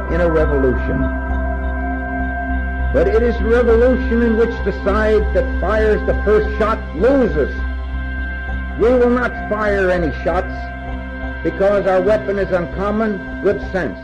part in a revolution. But it is revolution in which the side that fires the first shot loses. We will not fire any shots because our weapon is uncommon good sense.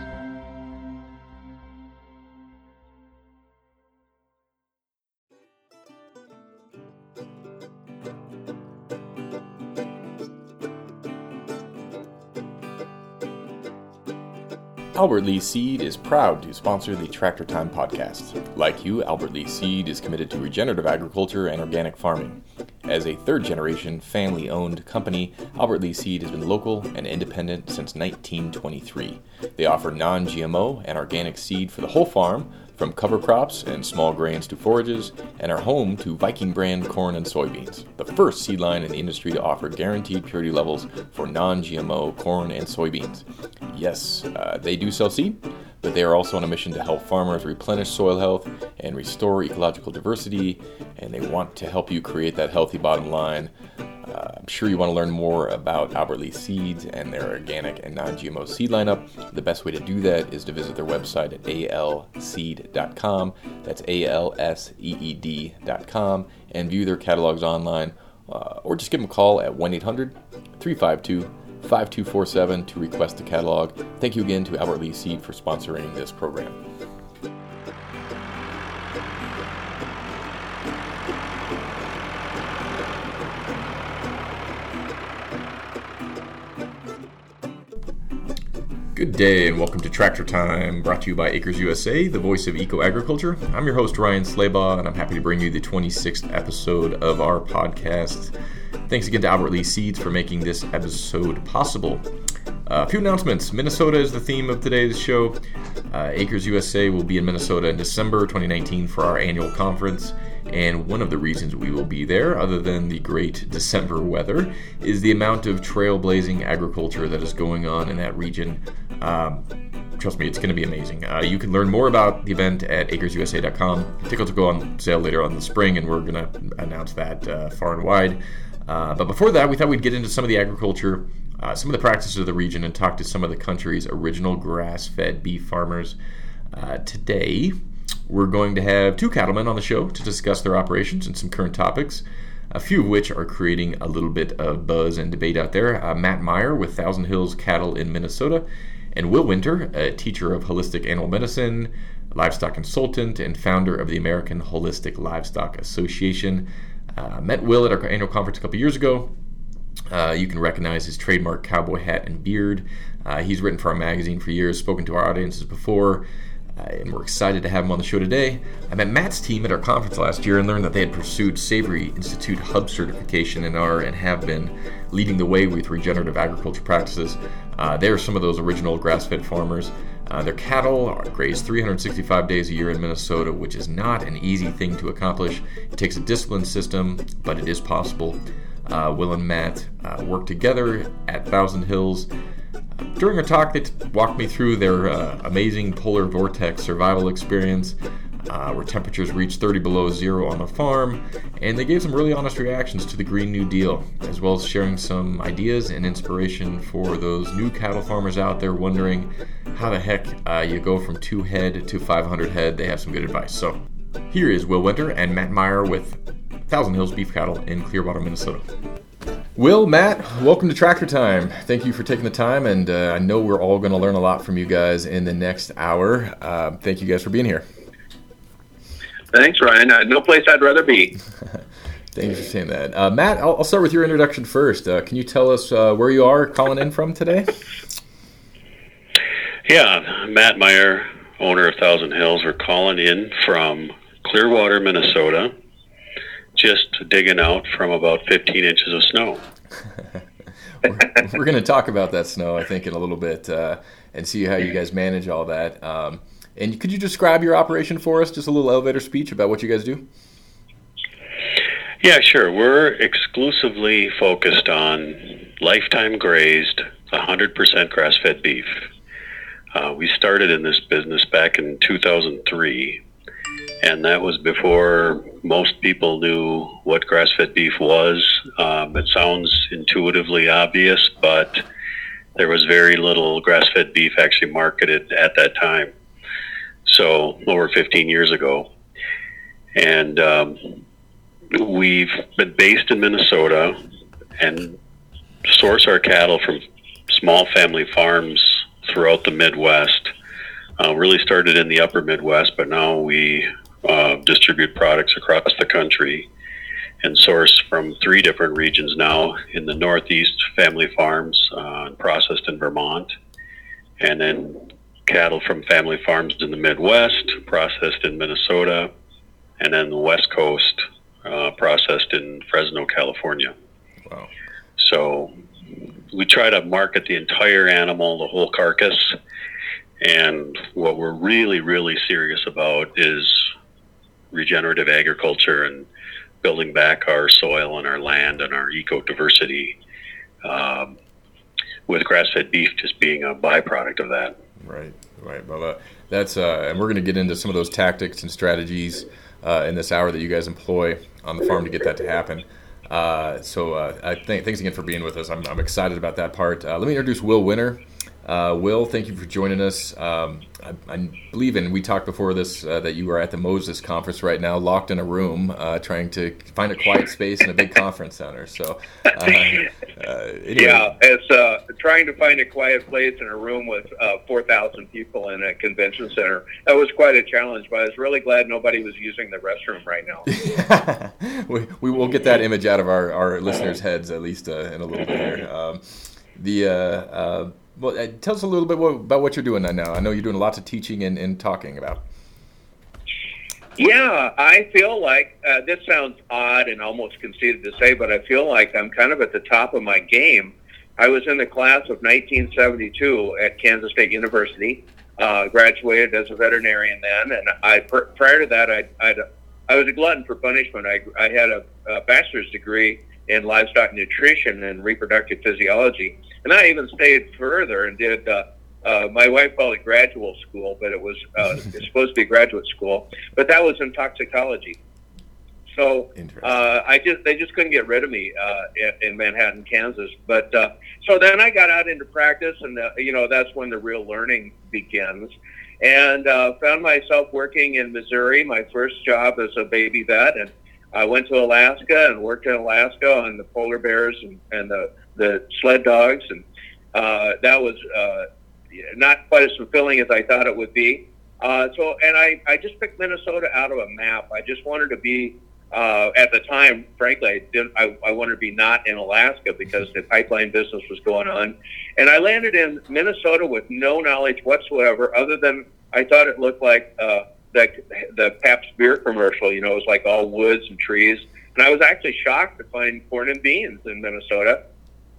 Albert Lea Seed is proud to sponsor the Tractor Time podcast. Like you, Albert Lea Seed is committed to regenerative agriculture and organic farming. As a third generation, family owned company, Albert Lea Seed has been local and independent since 1923. They offer non GMO and organic seed for the whole farm from cover crops and small grains to forages, and are home to Viking brand corn and soybeans, the first seed line in the industry to offer guaranteed purity levels for non GMO corn and soybeans. Yes, uh, they do sell seed, but they are also on a mission to help farmers replenish soil health and restore ecological diversity, and they want to help you create that healthy bottom line uh, I'm sure you want to learn more about Albert Lea Seeds and their organic and non GMO seed lineup. The best way to do that is to visit their website at alseed.com. That's A L S E E D.com and view their catalogs online uh, or just give them a call at 1 800 352 5247 to request a catalog. Thank you again to Albert Lea Seed for sponsoring this program. Good day and welcome to Tractor Time, brought to you by Acres USA, the voice of eco agriculture. I'm your host, Ryan Slabaugh, and I'm happy to bring you the 26th episode of our podcast. Thanks again to Albert Lea Seeds for making this episode possible. Uh, a few announcements. Minnesota is the theme of today's show. Uh, Acres USA will be in Minnesota in December 2019 for our annual conference. And one of the reasons we will be there, other than the great December weather, is the amount of trailblazing agriculture that is going on in that region. Um, trust me, it's going to be amazing. Uh, you can learn more about the event at acresusa.com. Tickets will go on sale later on in the spring, and we're going to announce that uh, far and wide. Uh, but before that, we thought we'd get into some of the agriculture, uh, some of the practices of the region, and talk to some of the country's original grass fed beef farmers. Uh, today, we're going to have two cattlemen on the show to discuss their operations and some current topics, a few of which are creating a little bit of buzz and debate out there. Uh, Matt Meyer with Thousand Hills Cattle in Minnesota, and Will Winter, a teacher of holistic animal medicine, livestock consultant, and founder of the American Holistic Livestock Association. Uh, met Will at our annual conference a couple years ago. Uh, you can recognize his trademark cowboy hat and beard. Uh, he's written for our magazine for years, spoken to our audiences before, and we're excited to have him on the show today. I met Matt's team at our conference last year and learned that they had pursued Savory Institute Hub certification and are and have been leading the way with regenerative agriculture practices. Uh, they are some of those original grass-fed farmers. Uh, their cattle are grazed 365 days a year in Minnesota, which is not an easy thing to accomplish. It takes a disciplined system, but it is possible. Uh, Will and Matt uh, work together at Thousand Hills during our talk, they walked me through their uh, amazing polar vortex survival experience, uh, where temperatures reached 30 below zero on the farm, and they gave some really honest reactions to the Green New Deal, as well as sharing some ideas and inspiration for those new cattle farmers out there wondering how the heck uh, you go from two head to 500 head. They have some good advice. So here is Will Winter and Matt Meyer with Thousand Hills Beef Cattle in Clearwater, Minnesota. Will, Matt, welcome to Tractor Time. Thank you for taking the time, and uh, I know we're all going to learn a lot from you guys in the next hour. Uh, thank you guys for being here. Thanks, Ryan. Uh, no place I'd rather be. Thank you for saying that. Uh, Matt, I'll, I'll, start with your introduction first. Uh, can you tell us uh, where you are calling in from today? Yeah, Matt Meyer, owner of Thousand Hills. We're calling in from Clearwater, Minnesota just digging out from about 15 inches of snow. we're, we're going to talk about that snow, I think, in a little bit uh, and see how you guys manage all that. Um, and could you describe your operation for us? Just a little elevator speech about what you guys do? Yeah, sure. We're exclusively focused on lifetime grazed, 100% grass fed beef. Uh, we started in this business back in 2003 and that was before most people knew what grass-fed beef was. Um, it sounds intuitively obvious, but there was very little grass-fed beef actually marketed at that time. so over 15 years ago. And um, we've been based in Minnesota and source our cattle from small family farms throughout the Midwest. Uh, really started in the upper Midwest, but now we uh, distribute products across the country and source from three different regions now in the Northeast, family farms uh, processed in Vermont, and then cattle from family farms in the Midwest, processed in Minnesota, and then the West Coast, uh, processed in Fresno, California. Wow. So we try to market the entire animal, the whole carcass. And what we're really, really serious about is regenerative agriculture and building back our soil and our land and our eco diversity, um, with grass fed beef just being a byproduct of that. Right, right. Well, uh, that's, uh, and we're going to get into some of those tactics and strategies uh, in this hour that you guys employ on the farm to get that to happen. Uh, so uh, I th- thanks again for being with us. I'm, I'm excited about that part. Uh, let me introduce Will Winter. Uh, Will, thank you for joining us. Um, I, I, believe in, we talked before this uh, that you are at the Moses conference right now, locked in a room, uh, trying to find a quiet space in a big conference center. So, uh, uh, anyway. yeah, it's uh, trying to find a quiet place in a room with 4,000 people in a convention center. That was quite a challenge, but I was really glad nobody was using the restroom right now. we, we will get that image out of our, our listeners' heads at least in a little bit here. Um, the well, uh, tell us a little bit about what you're doing right now. I know you're doing lots of teaching and, and talking about. Yeah, I feel like uh, this sounds odd and almost conceited to say, but I feel like I'm kind of at the top of my game. I was in the class of 1972 at Kansas State University. Uh, graduated as a veterinarian then, and I prior to that, I I I was a glutton for punishment. I I had a, a bachelor's degree in livestock nutrition and reproductive physiology. And I even stayed further and did. Uh, uh, my wife called it graduate school, but it was uh, it's supposed to be graduate school. But that was in toxicology. So uh, I just they just couldn't get rid of me uh, in, in Manhattan, Kansas. But uh, so then I got out into practice, and uh, you know that's when the real learning begins. And uh, found myself working in Missouri, my first job as a baby vet, and I went to Alaska and worked in Alaska on the polar bears and, and the, the sled dogs. And uh, that was uh, not quite as fulfilling as I thought it would be. Uh, so, and I, I just picked Minnesota out of a map. I just wanted to be, uh, at the time, frankly, I, didn't, I, I wanted to be not in Alaska because the pipeline business was going on. And I landed in Minnesota with no knowledge whatsoever, other than I thought it looked like uh, the the Pabst beer commercial. You know, it was like all woods and trees, and I was actually shocked to find corn and beans in Minnesota.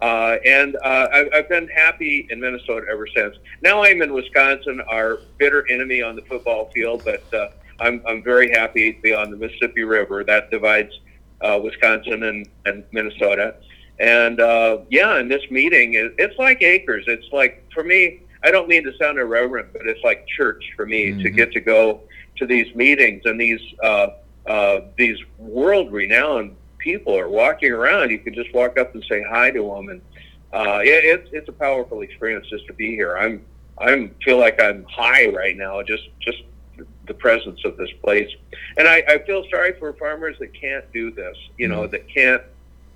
Uh, and uh, I've, I've been happy in Minnesota ever since. Now I'm in Wisconsin, our bitter enemy on the football field, but uh, I'm, I'm very happy to be on the Mississippi River that divides uh, Wisconsin and, and Minnesota. And uh, yeah, in this meeting, it, it's like acres. It's like, for me, I don't mean to sound irreverent, but it's like church for me mm-hmm. to get to go to these meetings and these uh, uh, these world renowned people are walking around. You can just walk up and say hi to them, and uh, it, it's it's a powerful experience just to be here. I'm I'm feel like I'm high right now. Just just the presence of this place, and I, I feel sorry for farmers that can't do this. You know, mm-hmm. that can't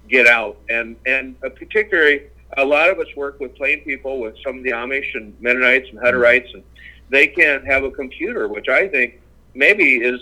get out, and and particularly a lot of us work with plain people, with some of the Amish and Mennonites and Hutterites, and they can't have a computer, which I think maybe is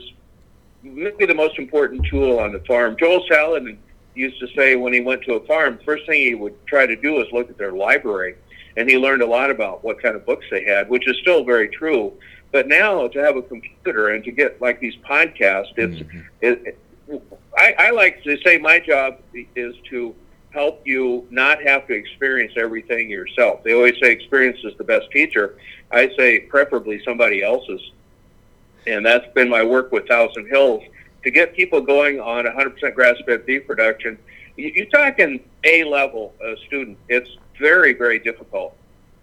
maybe the most important tool on the farm. Joel Salatin used to say when he went to a farm, first thing he would try to do is look at their library, and he learned a lot about what kind of books they had, which is still very true. But now to have a computer and to get like these podcasts, it's mm-hmm. it, it, I, I like to say my job is to help you not have to experience everything yourself. They always say experience is the best teacher. I say preferably somebody else's and that's been my work with Thousand Hills to get people going on 100% grass-fed beef production. You, you're talking A-level uh, student. It's very, very difficult.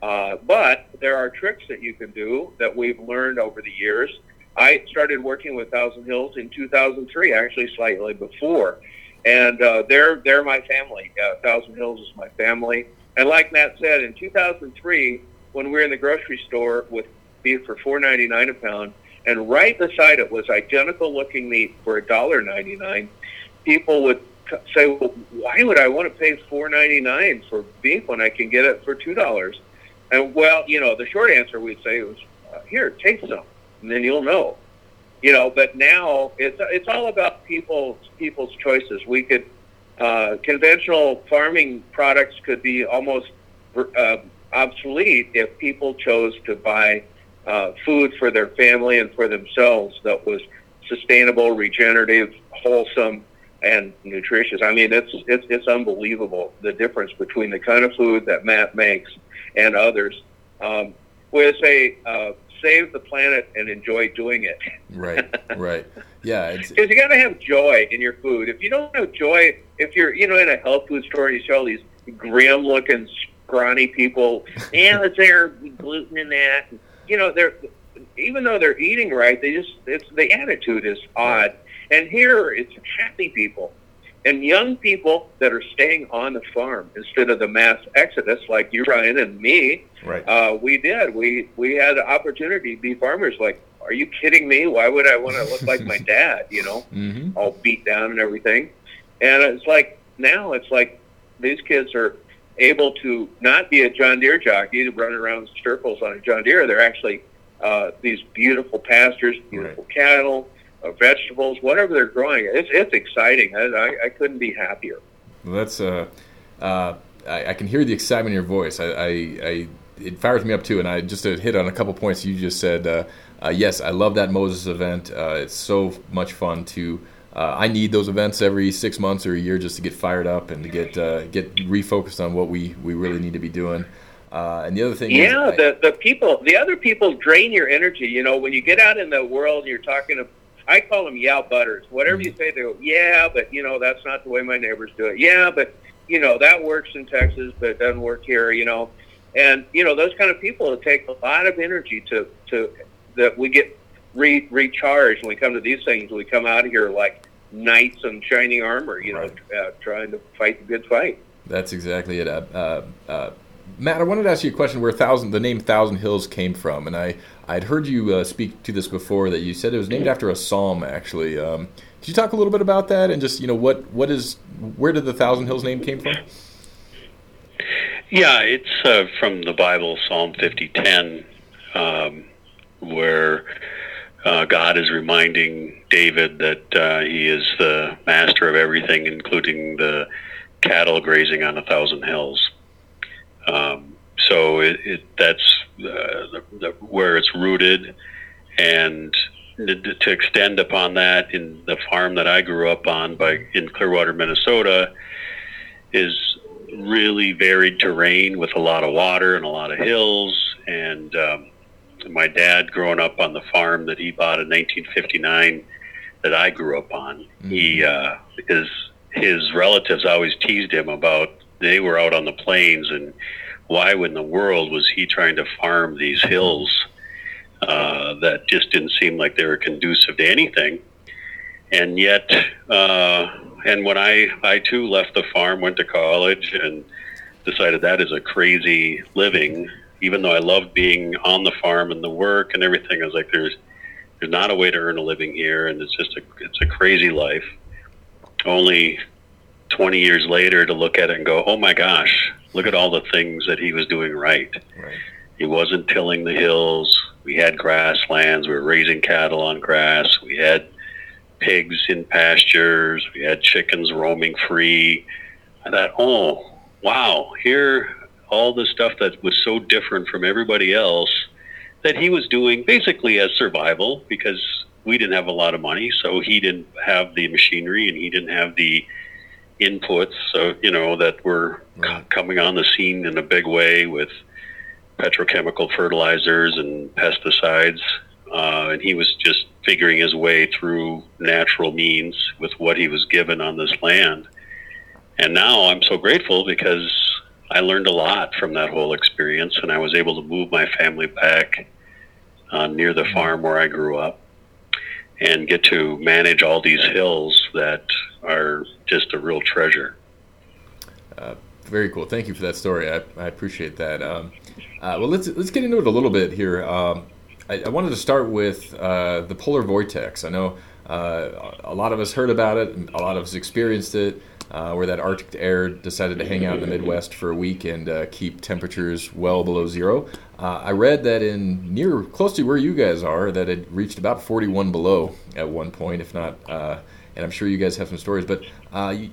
Uh, but there are tricks that you can do that we've learned over the years. I started working with Thousand Hills in 2003, actually slightly before, and uh, they're they're my family. Uh, Thousand Hills is my family. And like Matt said, in 2003, when we were in the grocery store with beef for 4.99 a pound, and right beside it was identical looking meat for a dollar ninety nine. People would say, well, "Why would I want to pay four ninety nine for beef when I can get it for two dollars?" And well, you know, the short answer we'd say was, uh, "Here, taste some, and then you'll know." You know, but now it's it's all about people's people's choices. We could uh, conventional farming products could be almost uh, obsolete if people chose to buy uh, food for their family and for themselves that was sustainable, regenerative, wholesome, and nutritious. I mean, it's it's it's unbelievable the difference between the kind of food that Matt makes and others. Um, we say uh, save the planet and enjoy doing it. right, right, yeah. Because you got to have joy in your food. If you don't have joy, if you're you know in a health food store and you see all these grim-looking, scrawny people, yeah, is there gluten in that? You know, they're even though they're eating right, they just it's the attitude is odd. And here it's happy people and young people that are staying on the farm instead of the mass exodus like you, Ryan, and me. Right. Uh, we did. We we had the opportunity to be farmers. Like, are you kidding me? Why would I want to look like my dad? You know, mm-hmm. all beat down and everything. And it's like now it's like these kids are able to not be a John Deere jockey to run around in circles on a John Deere. They're actually uh, these beautiful pastures, beautiful right. cattle uh, vegetables, whatever they're growing. It's it's exciting. I, I, I couldn't be happier. Well, that's uh, uh, I, I, can hear the excitement in your voice. I, I, I, it fires me up too. And I just to hit on a couple points you just said. Uh, uh yes, I love that Moses event. Uh, it's so much fun to. Uh, I need those events every six months or a year just to get fired up and to get uh, get refocused on what we, we really need to be doing. Uh, and the other thing, yeah, is, the the people, the other people drain your energy. You know, when you get out in the world, you're talking to I call them yeah butters. Whatever you mm. say, they go, yeah, but you know that's not the way my neighbors do it. Yeah, but you know that works in Texas, but it doesn't work here. You know, and you know those kind of people take a lot of energy to to that we get re, recharged when we come to these things. We come out of here like knights in shining armor. You right. know, uh, trying to fight the good fight. That's exactly it. Uh, uh, uh Matt, I wanted to ask you a question where thousand the name Thousand Hills came from, and I I'd heard you uh, speak to this before that you said it was named after a psalm. Actually, um, could you talk a little bit about that and just you know what what is where did the Thousand Hills name came from? Yeah, it's uh, from the Bible, Psalm fifty ten, um, where uh, God is reminding David that uh, he is the master of everything, including the cattle grazing on a thousand hills. Um, so it, it that's uh, the, the, where it's rooted, and to extend upon that in the farm that I grew up on by in Clearwater, Minnesota, is really varied terrain with a lot of water and a lot of hills. And um, my dad, growing up on the farm that he bought in 1959, that I grew up on, mm-hmm. he uh, his his relatives always teased him about they were out on the plains and why in the world was he trying to farm these hills uh, that just didn't seem like they were conducive to anything? And yet, uh, and when I, I too left the farm, went to college, and decided that is a crazy living, even though I loved being on the farm and the work and everything, I was like, there's, there's not a way to earn a living here, and it's just a, it's a crazy life. Only 20 years later to look at it and go, oh my gosh, look at all the things that he was doing right. right. He wasn't tilling the hills. We had grasslands. We were raising cattle on grass. We had pigs in pastures. We had chickens roaming free. I thought, oh, wow, here, all the stuff that was so different from everybody else that he was doing basically as survival because we didn't have a lot of money. So he didn't have the machinery and he didn't have the inputs, so you know that were right. c- coming on the scene in a big way with petrochemical fertilizers and pesticides, uh, and he was just figuring his way through natural means with what he was given on this land. And now I'm so grateful because I learned a lot from that whole experience, and I was able to move my family back uh, near the farm where I grew up and get to manage all these hills that are just a real treasure. Uh, very cool. Thank you for that story. I, I appreciate that. Um, uh, well, let's let's get into it a little bit here. Um, I, I, wanted to start with uh, the polar vortex. I know uh, a lot of us heard about it, and a lot of us experienced it, uh, where that Arctic air decided to hang out in the Midwest for a week and uh, keep temperatures well below zero. Uh, I read that in near close to where you guys are, that it reached about 41 below at one point, if not. Uh, and I'm sure you guys have some stories, but you,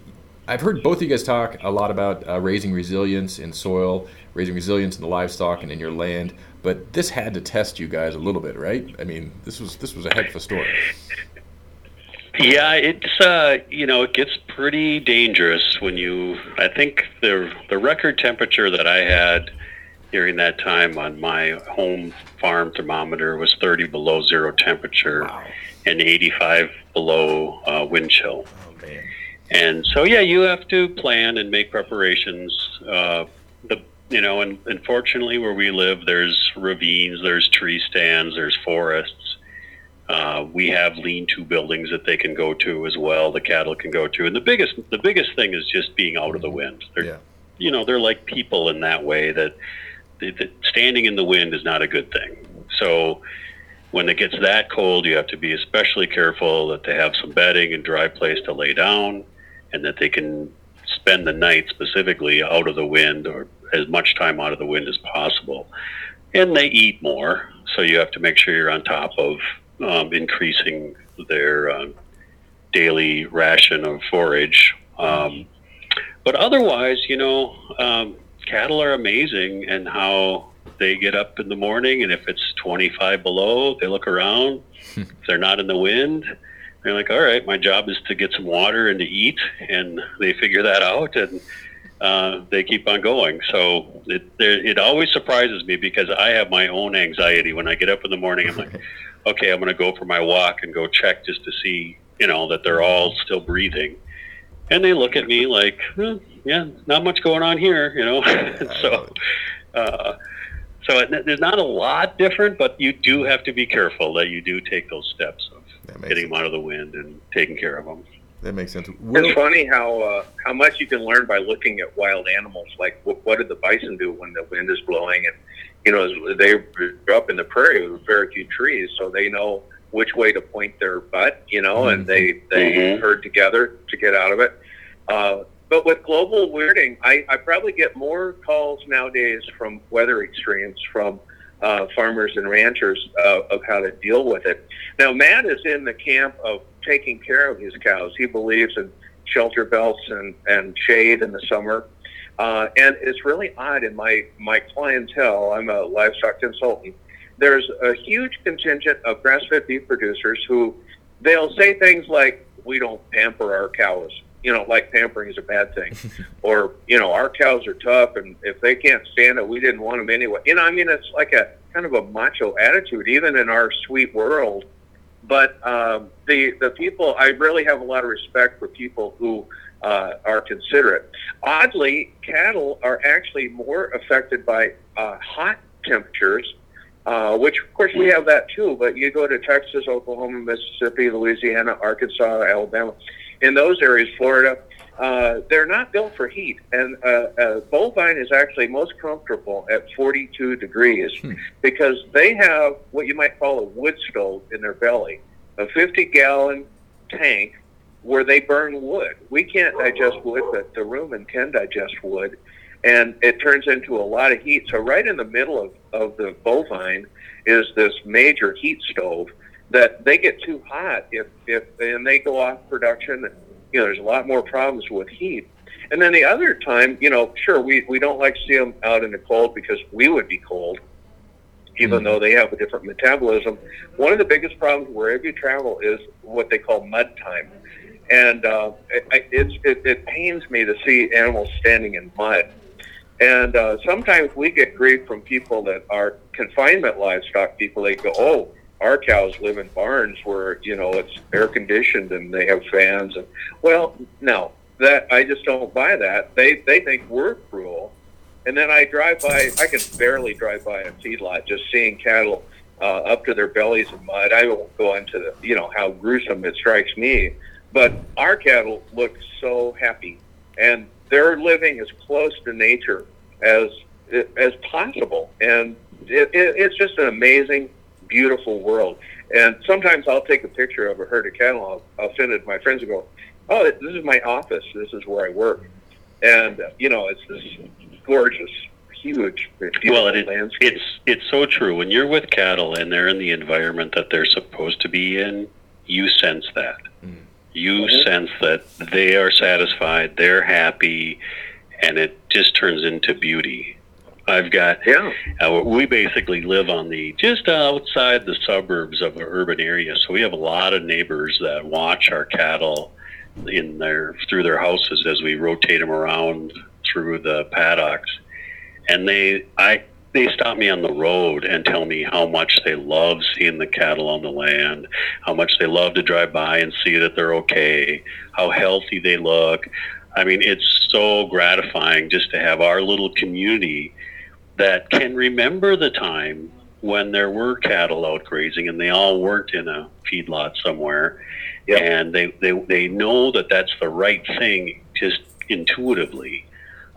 I've heard both of you guys talk a lot about raising resilience in soil, raising resilience in the livestock and in your land. But this had to test you guys a little bit, right? I mean, this was this was a heck of a story. Yeah, it's uh, you know it gets pretty dangerous when you. I think the the record temperature that I had during that time on my home farm thermometer was 30 below zero temperature wow. and 85 below uh, wind chill. Oh, and so yeah, you have to plan and make preparations. Uh, the you know, and unfortunately, where we live, there's ravines, there's tree stands, there's forests. Uh, we have lean-to buildings that they can go to as well. The cattle can go to, and the biggest the biggest thing is just being out of the wind. They're, yeah. you know, they're like people in that way that, that standing in the wind is not a good thing. So when it gets that cold, you have to be especially careful that they have some bedding and dry place to lay down, and that they can spend the night specifically out of the wind or as much time out of the wind as possible. And they eat more, so you have to make sure you're on top of um, increasing their uh, daily ration of forage. Um, but otherwise, you know, um, cattle are amazing and how they get up in the morning, and if it's 25 below, they look around. if they're not in the wind, they're like, all right, my job is to get some water and to eat, and they figure that out, and uh, they keep on going. So it it always surprises me because I have my own anxiety when I get up in the morning. I'm like, okay, I'm going to go for my walk and go check just to see, you know, that they're all still breathing, and they look at me like, well, yeah, not much going on here, you know. so. Uh, so it, there's not a lot different, but you do have to be careful that you do take those steps of getting them out of the wind and taking care of them. That makes sense. Will, it's funny how uh, how much you can learn by looking at wild animals. Like, what, what did the bison do when the wind is blowing? And you know, they grew up in the prairie with very few trees, so they know which way to point their butt. You know, mm-hmm. and they they mm-hmm. herd together to get out of it. Uh, but with global weirding, I, I probably get more calls nowadays from weather extremes from uh, farmers and ranchers uh, of how to deal with it. Now, Matt is in the camp of taking care of his cows. He believes in shelter belts and, and shade in the summer. Uh, and it's really odd in my, my clientele. I'm a livestock consultant. There's a huge contingent of grass fed beef producers who they'll say things like, We don't pamper our cows you know, like pampering is a bad thing. or, you know, our cows are tough and if they can't stand it, we didn't want them anyway. You know, I mean, it's like a kind of a macho attitude, even in our sweet world. But um, the, the people, I really have a lot of respect for people who uh, are considerate. Oddly, cattle are actually more affected by uh, hot temperatures uh, which of course we have that too. But you go to Texas, Oklahoma, Mississippi, Louisiana, Arkansas, Alabama, in those areas, Florida, uh, they're not built for heat. And uh, uh, bovine is actually most comfortable at 42 degrees hmm. because they have what you might call a wood stove in their belly, a 50 gallon tank where they burn wood. We can't digest wood, but the rumen can digest wood. And it turns into a lot of heat. So, right in the middle of, of the bovine is this major heat stove that they get too hot if if and they go off production. You know, there's a lot more problems with heat. And then the other time, you know, sure we we don't like to see them out in the cold because we would be cold, even mm-hmm. though they have a different metabolism. One of the biggest problems wherever you travel is what they call mud time. And uh, it, it, it pains me to see animals standing in mud. And uh, sometimes we get grief from people that are confinement livestock people. They go, "Oh, our cows live in barns where you know it's air conditioned and they have fans and well no that I just don't buy that they they think we're cruel and then I drive by I can barely drive by a feedlot just seeing cattle uh, up to their bellies in mud I won't go into the you know how gruesome it strikes me but our cattle look so happy and they're living as close to nature as as possible and it, it, it's just an amazing beautiful world. And sometimes I'll take a picture of a herd of cattle. I'll, I'll send it to my friends and go, "Oh, this is my office. This is where I work." And uh, you know, it's this gorgeous, huge, well, it, landscape. It's it's so true. When you're with cattle and they're in the environment that they're supposed to be in, you sense that. Mm. You mm-hmm. sense that they are satisfied, they're happy, and it just turns into beauty. I've got yeah. Uh, we basically live on the just outside the suburbs of an urban area, so we have a lot of neighbors that watch our cattle in their through their houses as we rotate them around through the paddocks, and they I they stop me on the road and tell me how much they love seeing the cattle on the land, how much they love to drive by and see that they're okay, how healthy they look. I mean, it's so gratifying just to have our little community that can remember the time when there were cattle out grazing and they all weren't in a feedlot somewhere. Yep. And they, they, they know that that's the right thing just intuitively.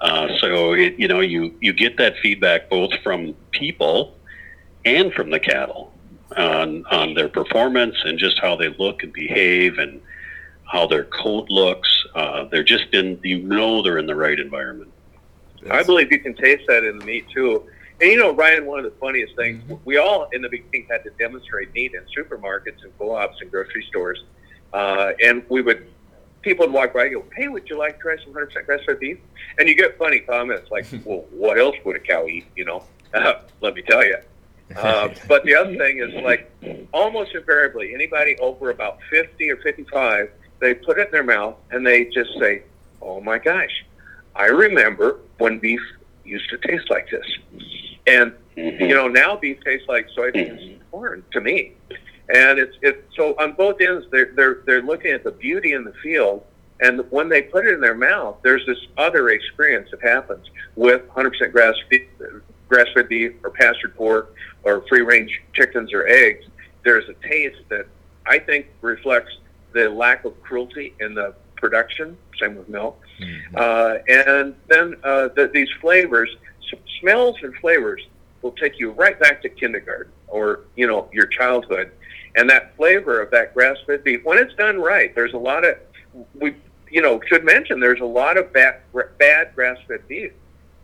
Uh, so it, you know you you get that feedback both from people and from the cattle on on their performance and just how they look and behave and how their coat looks. Uh, they're just in you know they're in the right environment. I believe you can taste that in the meat too. And you know, Ryan, one of the funniest things mm-hmm. we all in the beginning had to demonstrate meat in supermarkets and co-ops and grocery stores, uh, and we would people would walk by and go, "Hey, would you like to try some 100% grass-fed beef?" And you get funny comments like, "Well, what else would a cow eat?" You know, uh, let me tell you. Uh, but the other thing is like almost invariably, anybody over about 50 or 55, they put it in their mouth and they just say, "Oh my gosh, I remember when beef used to taste like this," and mm-hmm. you know now beef tastes like soybeans and corn to me. And it's it's so on both ends they're they're they're looking at the beauty in the field, and when they put it in their mouth, there's this other experience that happens with 100% grass grass fed beef or pastured pork or free range chickens or eggs. There's a taste that I think reflects the lack of cruelty in the production. Same with milk, mm-hmm. uh, and then uh, the, these flavors, smells and flavors will take you right back to kindergarten or you know your childhood and that flavor of that grass-fed beef when it's done right. There's a lot of we, you know, should mention there's a lot of bad, bad grass-fed beef.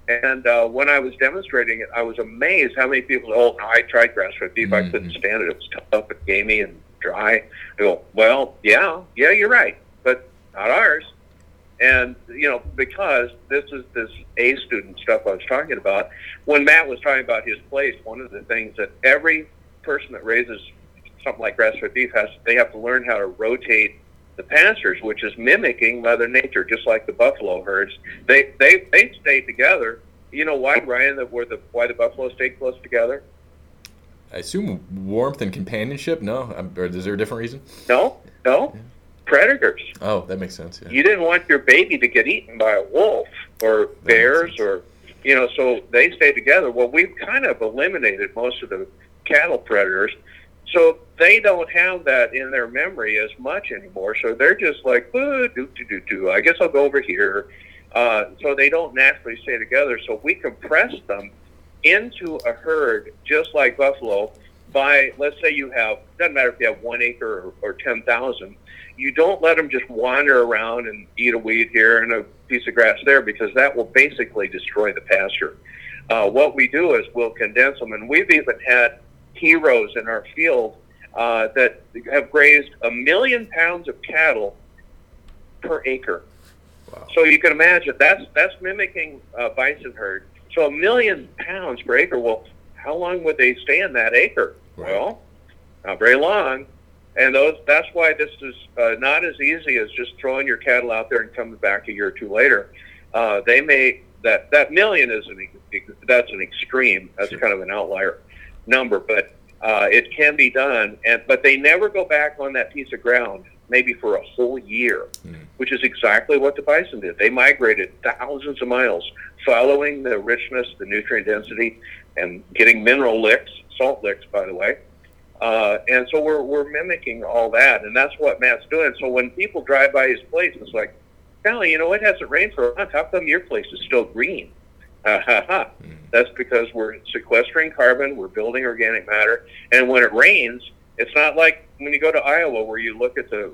And uh, when I was demonstrating it, I was amazed how many people. Oh, I tried grass-fed beef. Mm-hmm. I couldn't stand it. It was tough and gamey and dry. I go, well, yeah, yeah, you're right, but not ours. And you know, because this is this A student stuff I was talking about. When Matt was talking about his place, one of the things that every person that raises something like grass-fed beef has they have to learn how to rotate the pastures, which is mimicking Mother Nature, just like the buffalo herds. They they they stay together. You know why, Ryan? That where the why the buffalo stay close together? I assume warmth and companionship. No, um, or is there a different reason? No, no. Yeah. Predators. Oh, that makes sense. Yeah. You didn't want your baby to get eaten by a wolf or bears or you know, so they stay together. Well, we've kind of eliminated most of the cattle predators so they don't have that in their memory as much anymore. So they're just like, do, do, do, do. I guess I'll go over here. Uh, so they don't naturally stay together. So we compress them into a herd just like buffalo by, let's say you have, doesn't matter if you have one acre or, or 10,000, you don't let them just wander around and eat a weed here and a piece of grass there because that will basically destroy the pasture. Uh, what we do is we'll condense them, and we've even had heroes in our field uh, that have grazed a million pounds of cattle per acre. Wow. So you can imagine that's that's mimicking a bison herd. So a million pounds per acre. Well, how long would they stay in that acre? Right. Well, not very long. And those that's why this is uh, not as easy as just throwing your cattle out there and coming back a year or two later. Uh, they may that that million is an that's an extreme. That's sure. kind of an outlier number, but uh, it can be done. And but they never go back on that piece of ground, maybe for a whole year, mm. which is exactly what the bison did. They migrated thousands of miles, following the richness, the nutrient density, and getting mineral licks, salt licks, by the way. Uh, and so we're we're mimicking all that, and that's what Matt's doing. So when people drive by his place, it's like, golly, you know, it hasn't rained for a month. How come your place is still green? Ha ha ha. That's because we're sequestering carbon, we're building organic matter, and when it rains, it's not like when you go to Iowa where you look at the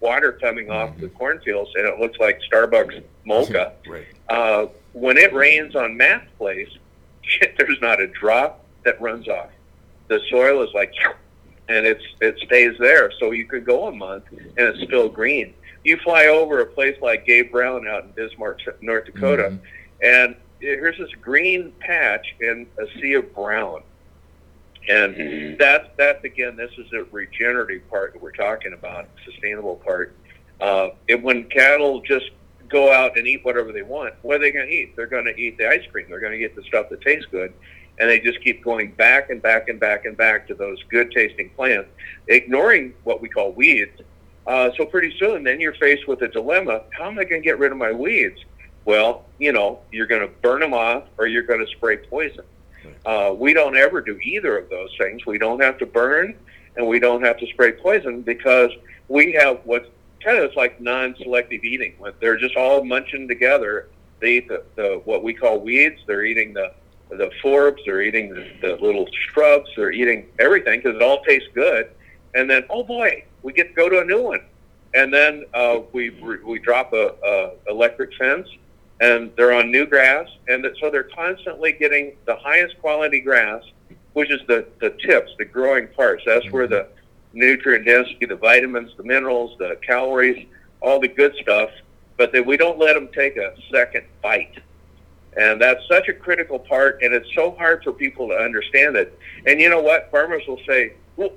water coming off the cornfields and it looks like Starbucks mocha. Right. Uh, when it rains on Matt's place, there's not a drop that runs off. The soil is like, and it's it stays there. So you could go a month and it's still green. You fly over a place like Gabe Brown out in Bismarck, North Dakota, and here's this green patch in a sea of brown. And that's that's again, this is a regenerative part that we're talking about, sustainable part. Uh, it, when cattle just go out and eat whatever they want, what are they going to eat? They're going to eat the ice cream. They're going to get the stuff that tastes good, and they just keep going back and back and back and back to those good tasting plants, ignoring what we call weeds. Uh, so pretty soon, then you're faced with a dilemma: How am I going to get rid of my weeds? Well, you know, you're going to burn them off, or you're going to spray poison. Uh, we don't ever do either of those things. We don't have to burn, and we don't have to spray poison because we have what kind of like non-selective eating. They're just all munching together. They eat the, the what we call weeds. They're eating the the forbs. They're eating the, the little shrubs. They're eating everything because it all tastes good. And then, oh boy, we get to go to a new one. And then uh, we we drop a, a electric fence and they're on new grass, and so they're constantly getting the highest quality grass, which is the the tips, the growing parts. That's where mm-hmm. the nutrient density, the vitamins, the minerals, the calories, all the good stuff. But then we don't let them take a second bite, and that's such a critical part. And it's so hard for people to understand it. And you know what? Farmers will say, "Well,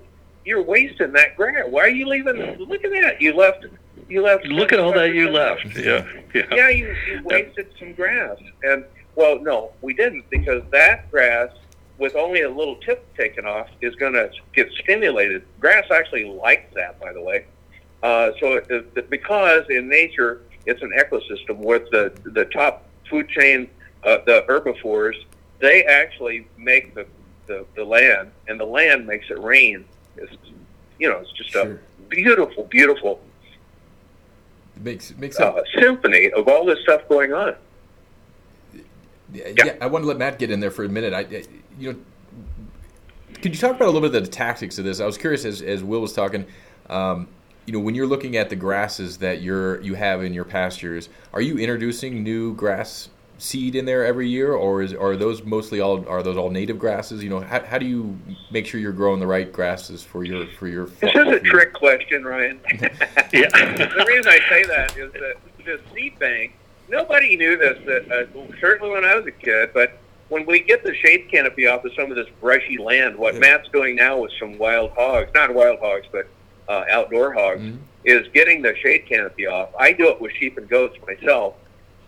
you're wasting that grass. Why are you leaving? Look at that. You left you left. Look at all that you left. Yeah, yeah. Yeah, you, you wasted some grass, and well, no, we didn't because that grass, with only a little tip taken off, is going to get stimulated. Grass actually likes that, by the way. Uh, so it, it, because in nature it's an ecosystem with the the top food chain, uh, the herbivores, they actually make the, the the land, and the land makes it rain. It's you know it's just sure. a beautiful, beautiful makes makes uh, symphony of all this stuff going on. Yeah, yeah. yeah, I want to let Matt get in there for a minute. I, you know, could you talk about a little bit of the tactics of this? I was curious as, as Will was talking. Um, you know, when you're looking at the grasses that you're you have in your pastures, are you introducing new grass seed in there every year, or is are those mostly all are those all native grasses? You know, how, how do you make sure you're growing the right grasses for your for your? This is a trick question, Ryan. yeah. the reason I say that is that the seed bank. Nobody knew this. That uh, certainly when I was a kid, but when we get the shade canopy off of some of this brushy land, what yeah. Matt's doing now with some wild hogs, not wild hogs, but uh, outdoor hogs, mm-hmm. is getting the shade canopy off. I do it with sheep and goats myself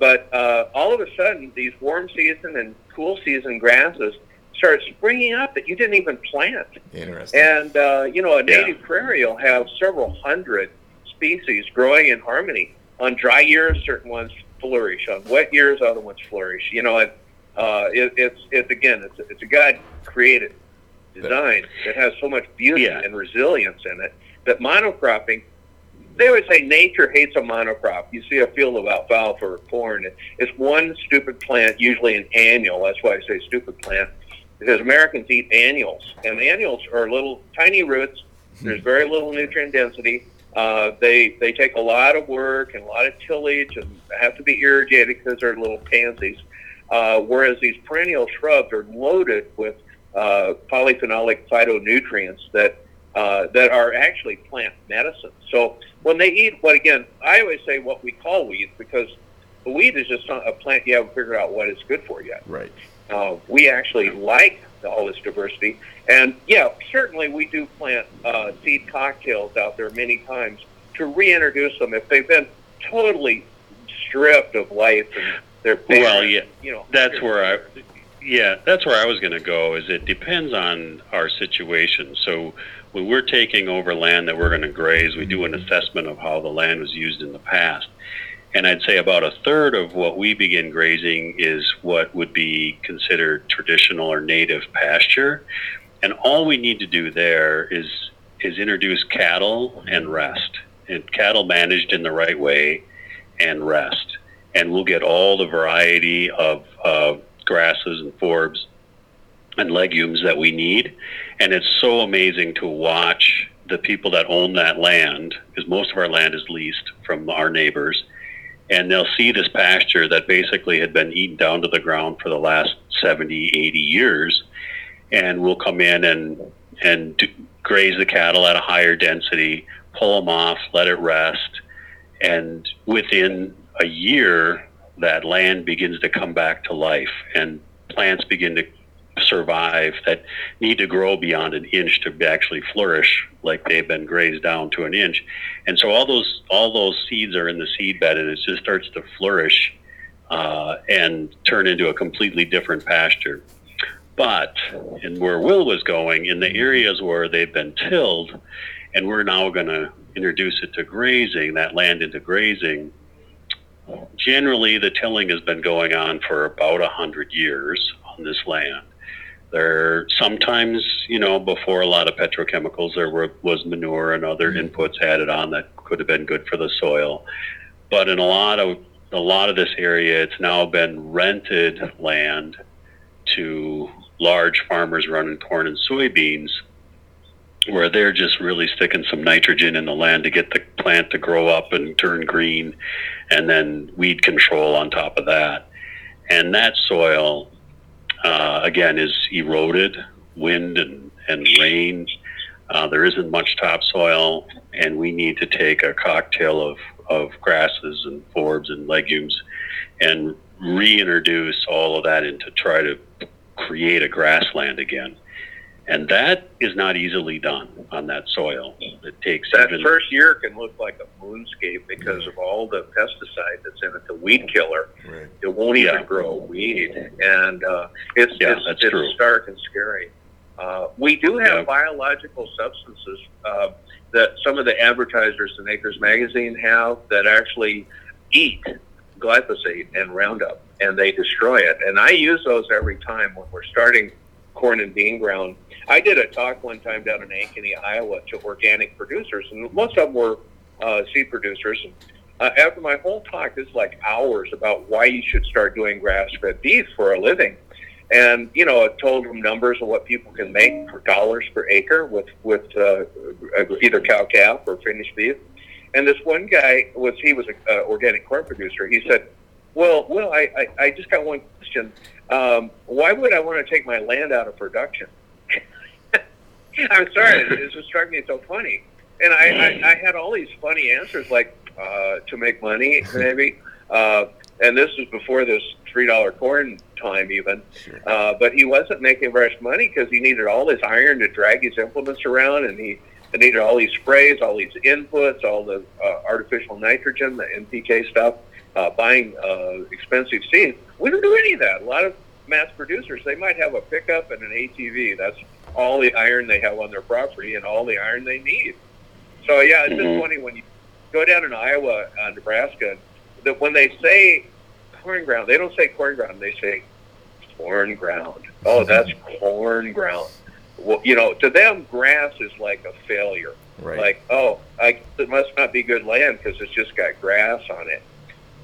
but uh, all of a sudden, these warm season and cool season grasses start springing up that you didn't even plant. Interesting. And uh, you know, a native yeah. prairie will have several hundred species growing in harmony. On dry years, certain ones flourish. On wet years, other ones flourish. You know, and uh, it, it's it's again, it's it's a God created design that has so much beauty yeah. and resilience in it that monocropping they always say nature hates a monocrop. You see a field of alfalfa or corn. It's one stupid plant, usually an annual. That's why I say stupid plant, because Americans eat annuals, and annuals are little tiny roots. There's very little nutrient density. Uh, they they take a lot of work and a lot of tillage and have to be irrigated because they're little pansies. Uh, whereas these perennial shrubs are loaded with uh, polyphenolic phytonutrients that uh, that are actually plant medicine. So when they eat what again, I always say what we call weeds because the weed is just a plant you haven't figured out what it's good for yet. Right. Uh, we actually like all this diversity, and yeah, certainly we do plant uh, seed cocktails out there many times to reintroduce them if they've been totally stripped of life and they're well, yeah, you know, that's where I. Yeah, that's where I was going to go. Is it depends on our situation. So when we're taking over land that we're going to graze, we do an assessment of how the land was used in the past. And I'd say about a third of what we begin grazing is what would be considered traditional or native pasture. And all we need to do there is is introduce cattle and rest. And cattle managed in the right way and rest. and we'll get all the variety of uh, grasses and forbs and legumes that we need. And it's so amazing to watch the people that own that land, because most of our land is leased from our neighbors, and they'll see this pasture that basically had been eaten down to the ground for the last 70, 80 years, and we'll come in and and do, graze the cattle at a higher density, pull them off, let it rest, and within a year, that land begins to come back to life, and plants begin to survive that need to grow beyond an inch to actually flourish like they've been grazed down to an inch. And so all those all those seeds are in the seed bed and it just starts to flourish uh, and turn into a completely different pasture. But and where will was going in the areas where they've been tilled and we're now going to introduce it to grazing that land into grazing generally the tilling has been going on for about a hundred years on this land there sometimes, you know, before a lot of petrochemicals, there were, was manure and other mm-hmm. inputs added on that could have been good for the soil. But in a lot of a lot of this area, it's now been rented land to large farmers running corn and soybeans, where they're just really sticking some nitrogen in the land to get the plant to grow up and turn green, and then weed control on top of that. And that soil uh, again, is eroded, wind and, and rain. Uh, there isn't much topsoil, and we need to take a cocktail of, of grasses and forbs and legumes and reintroduce all of that into try to create a grassland again. And that is not easily done on that soil. It takes that even, first year can look like a moonscape because of all the pesticide that's in it, the weed killer. Right. It won't even yeah. grow weed, and uh, it's yeah, it's, it's true. stark and scary. Uh, we do have yeah. biological substances uh, that some of the advertisers in Acres Magazine have that actually eat glyphosate and Roundup, and they destroy it. And I use those every time when we're starting corn and bean ground I did a talk one time down in Ankeny, Iowa, to organic producers, and most of them were uh, seed producers. And uh, after my whole talk, this is like hours about why you should start doing grass-fed beef for a living. And you know, I told them numbers of what people can make for dollars per acre with with uh, either cow calf or finished beef. And this one guy was he was an uh, organic corn producer. He said, "Well, well, I, I, I just got one question. Um, why would I want to take my land out of production?" I'm sorry, this just struck me so funny. And I, I, I had all these funny answers, like uh, to make money, maybe. Uh, and this was before this three dollar corn time, even. Uh, but he wasn't making much money because he needed all this iron to drag his implements around, and he needed all these sprays, all these inputs, all the uh, artificial nitrogen, the NPK stuff, uh, buying uh, expensive seeds, We don't do any of that. A lot of mass producers, they might have a pickup and an ATV. That's all the iron they have on their property and all the iron they need. So yeah, it's mm-hmm. just funny when you go down in Iowa, uh, Nebraska, that when they say corn ground, they don't say corn ground, they say corn ground. Oh, mm-hmm. that's corn ground. Well, you know, to them, grass is like a failure. Right. Like, oh, I, it must not be good land because it's just got grass on it.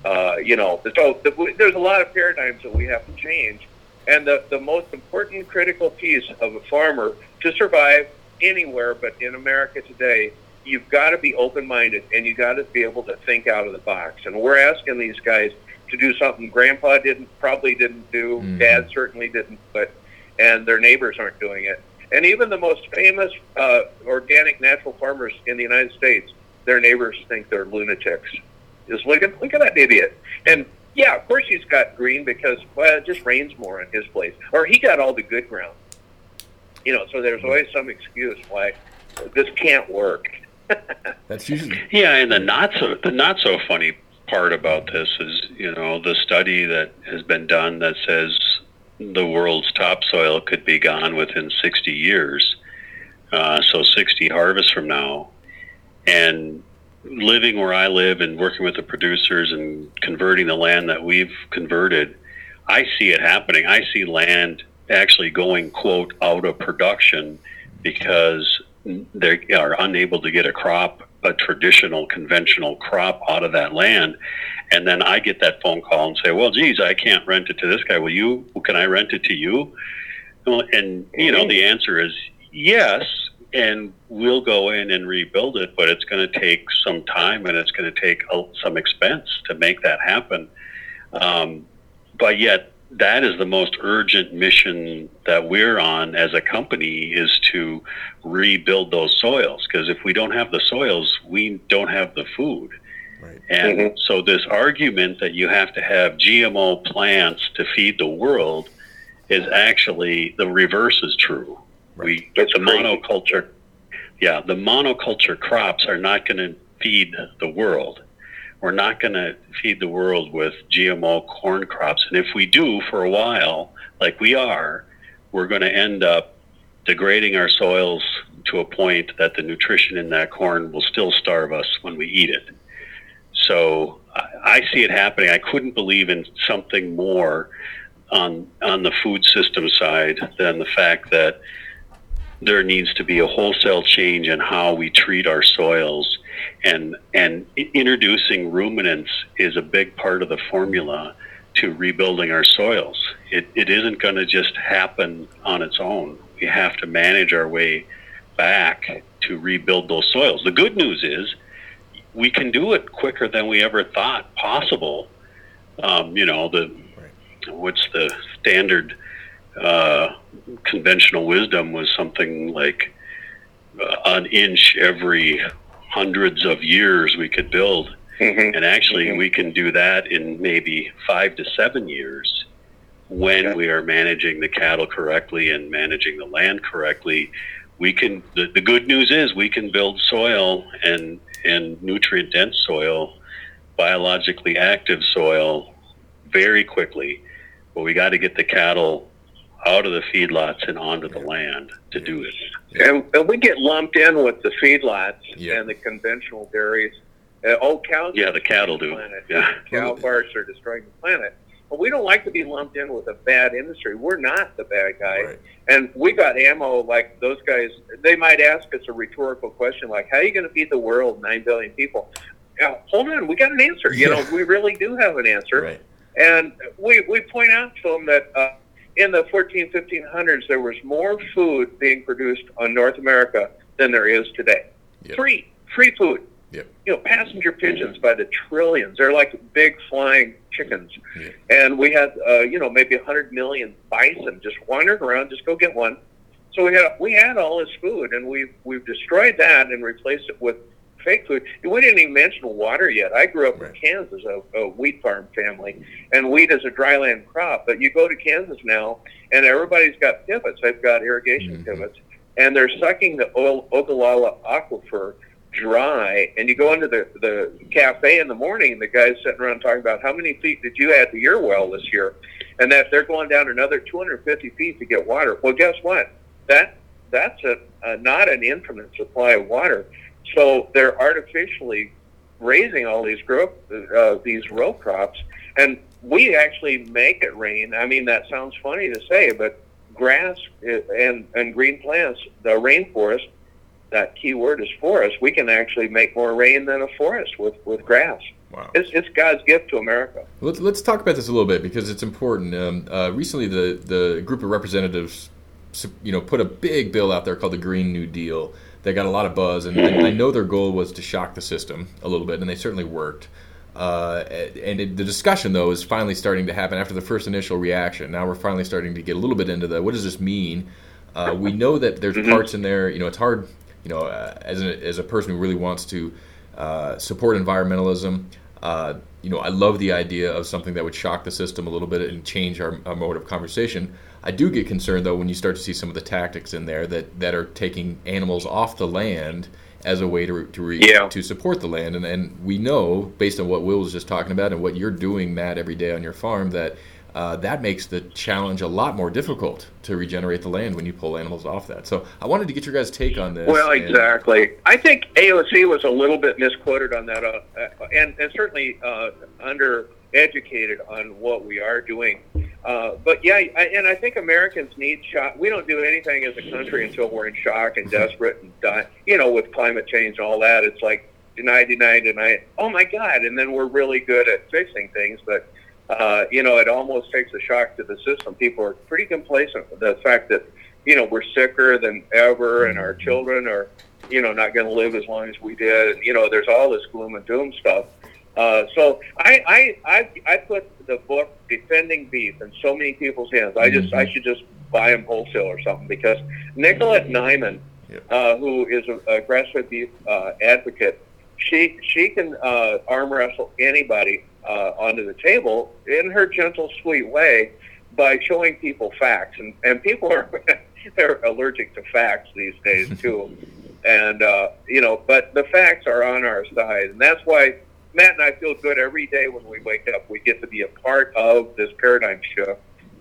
Uh, you know, so the, there's a lot of paradigms that we have to change and the, the most important critical piece of a farmer to survive anywhere but in America today, you've got to be open minded and you've got to be able to think out of the box. And we're asking these guys to do something grandpa didn't probably didn't do, mm. dad certainly didn't, but and their neighbors aren't doing it. And even the most famous uh, organic natural farmers in the United States, their neighbors think they're lunatics. Just look at look at that idiot. And yeah, of course he's got green because well, it just rains more in his place, or he got all the good ground. You know, so there's always some excuse why this can't work. That's usually yeah, and the not so the not so funny part about this is you know the study that has been done that says the world's topsoil could be gone within 60 years, uh, so 60 harvests from now, and living where I live and working with the producers and converting the land that we've converted, I see it happening. I see land actually going quote out of production because they are unable to get a crop a traditional conventional crop out of that land. And then i get that phone call and say well geez i can't rent it to this guy. Will you can i rent it to you? And you know the answer is yes and we'll go in and rebuild it but it's going to take some time and it's going to take some expense to make that happen um, but yet that is the most urgent mission that we're on as a company is to rebuild those soils because if we don't have the soils we don't have the food right. and mm-hmm. so this argument that you have to have gmo plants to feed the world is actually the reverse is true right. We get the monoculture yeah the monoculture crops are not going to feed the world we're not going to feed the world with GMO corn crops. And if we do for a while, like we are, we're going to end up degrading our soils to a point that the nutrition in that corn will still starve us when we eat it. So I see it happening. I couldn't believe in something more on on the food system side than the fact that there needs to be a wholesale change in how we treat our soils and and introducing ruminants is a big part of the formula to rebuilding our soils. It, it isn't going to just happen on its own. We have to manage our way back to rebuild those soils. The good news is we can do it quicker than we ever thought possible. Um, you know, the what's the standard uh, conventional wisdom was something like uh, an inch every hundreds of years we could build. Mm-hmm. And actually, mm-hmm. we can do that in maybe five to seven years when okay. we are managing the cattle correctly and managing the land correctly. We can. The, the good news is we can build soil and and nutrient dense soil, biologically active soil, very quickly. But we got to get the cattle out of the feedlots and onto the land to do it. And, and we get lumped in with the feedlots yeah. and the conventional dairies. Uh, oh, cows. Yeah, the cattle do. The yeah, cow farts are destroying the planet. But we don't like to be lumped in with a bad industry. We're not the bad guy. Right. And we got ammo like those guys. They might ask us a rhetorical question like, "How are you going to feed the world, nine billion people?" Now, hold on, we got an answer. You know, we really do have an answer. Right. And we we point out to them that. Uh, in the 14, 1500s, there was more food being produced on North America than there is today. Yep. Free, free food. Yep. You know, passenger pigeons by the trillions. They're like big flying chickens. Yep. And we had, uh, you know, maybe 100 million bison just wandering around. Just go get one. So we had we had all this food, and we've we've destroyed that and replaced it with fake food. We didn't even mention water yet. I grew up right. in Kansas, a, a wheat farm family, and wheat is a dryland crop. But you go to Kansas now, and everybody's got pivots. They've got irrigation mm-hmm. pivots, and they're sucking the oil, Ogallala aquifer dry. And you go into the the cafe in the morning, and the guy's sitting around talking about how many feet did you add to your well this year, and that they're going down another 250 feet to get water. Well, guess what? That that's a, a not an infinite supply of water. So they're artificially raising all these grow uh, these row crops, and we actually make it rain. I mean, that sounds funny to say, but grass and and green plants, the rainforest, that key word is forest. We can actually make more rain than a forest with with grass. Wow. It's, it's God's gift to America. Let's, let's talk about this a little bit because it's important. Um, uh, recently, the the group of representatives, you know, put a big bill out there called the Green New Deal they got a lot of buzz, and, and I know their goal was to shock the system a little bit, and they certainly worked. Uh, and it, the discussion, though, is finally starting to happen after the first initial reaction. Now we're finally starting to get a little bit into the what does this mean? Uh, we know that there's mm-hmm. parts in there. You know, it's hard. You know, uh, as a, as a person who really wants to uh, support environmentalism, uh, you know, I love the idea of something that would shock the system a little bit and change our, our mode of conversation. I do get concerned though when you start to see some of the tactics in there that, that are taking animals off the land as a way to to, re, yeah. to support the land, and and we know based on what Will was just talking about and what you're doing, Matt, every day on your farm that. Uh, that makes the challenge a lot more difficult to regenerate the land when you pull animals off that. So I wanted to get your guys' take on this. Well, exactly. I think AOC was a little bit misquoted on that, uh, uh, and, and certainly uh, under educated on what we are doing. Uh, but yeah, I, and I think Americans need shock. We don't do anything as a country until we're in shock and desperate and die. You know, with climate change and all that, it's like 99 to 9. Oh my God! And then we're really good at fixing things, but uh, you know, it almost takes a shock to the system. People are pretty complacent with the fact that you know we're sicker than ever, and our children are you know not going to live as long as we did. And you know, there's all this gloom and doom stuff. Uh, so I, I I I put the book Defending Beef in so many people's hands. I just I should just buy them wholesale or something because Nicolette Niman, uh, who is a, a grass-fed beef uh, advocate, she she can uh, arm wrestle anybody uh, onto the table in her gentle, sweet way by showing people facts, and and people are they're allergic to facts these days too, and uh, you know, but the facts are on our side, and that's why Matt and I feel good every day when we wake up. We get to be a part of this paradigm shift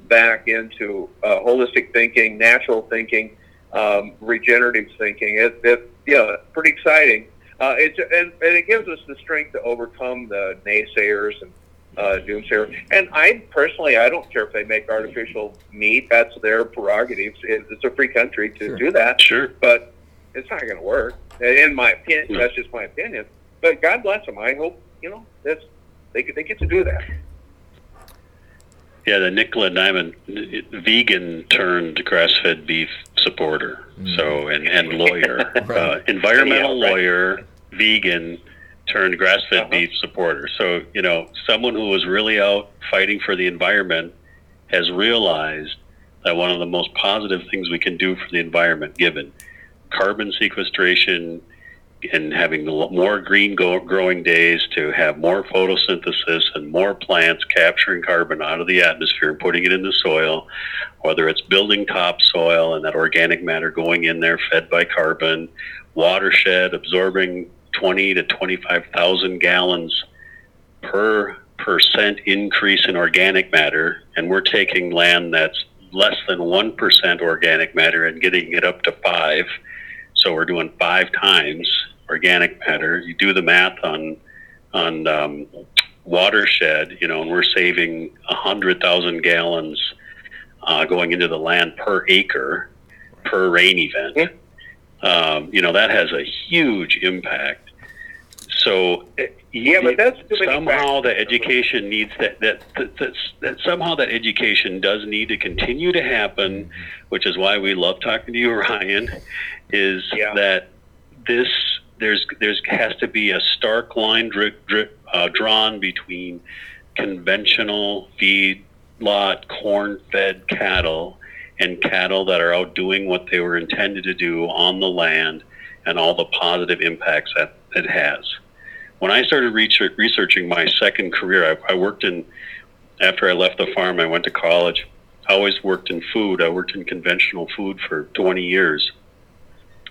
back into uh, holistic thinking, natural thinking, um, regenerative thinking. It, it, yeah, pretty exciting. Uh, it's and, and it gives us the strength to overcome the naysayers and uh, doomsayers. And I personally, I don't care if they make artificial meat. That's their prerogative. It's a free country to Sure. do that. Sure. But it's not going to work. In my opinion, No. that's just my opinion. But God bless them. I hope you know that's they get- they get to do that. Yeah, the Nicola Diamond vegan turned grass-fed beef supporter. So and and lawyer, uh, environmental Yeah, right. lawyer, vegan turned grass-fed Uh-huh. beef supporter. So you know, someone who was really out fighting for the environment has realized that one of the most positive things we can do for the environment, given carbon sequestration and having more green growing days to have more photosynthesis and more plants capturing carbon out of the atmosphere and putting it in the soil, whether it's building topsoil and that organic matter going in there fed by carbon, watershed absorbing 20 to 25,000 gallons per percent increase in organic matter, and we're taking land that's less than 1% organic matter and getting it up to 5 so we're doing five times organic matter. You do the math on on um, watershed, you know, and we're saving a hundred thousand gallons uh, going into the land per acre per rain event. Um, you know that has a huge impact. So Yeah, but that's somehow the education needs that that, that that somehow that education does need to continue to happen, which is why we love talking to you, Ryan. Is Yeah. that this there's there's has to be a stark line dri dri uh, drawn between conventional feed lot corn fed cattle and cattle that are out doing what they were intended to do on the land and all the positive impacts that it has. When I started research, researching my second career, I, I worked in, after I left the farm, I went to college. I always worked in food. I worked in conventional food for 20 years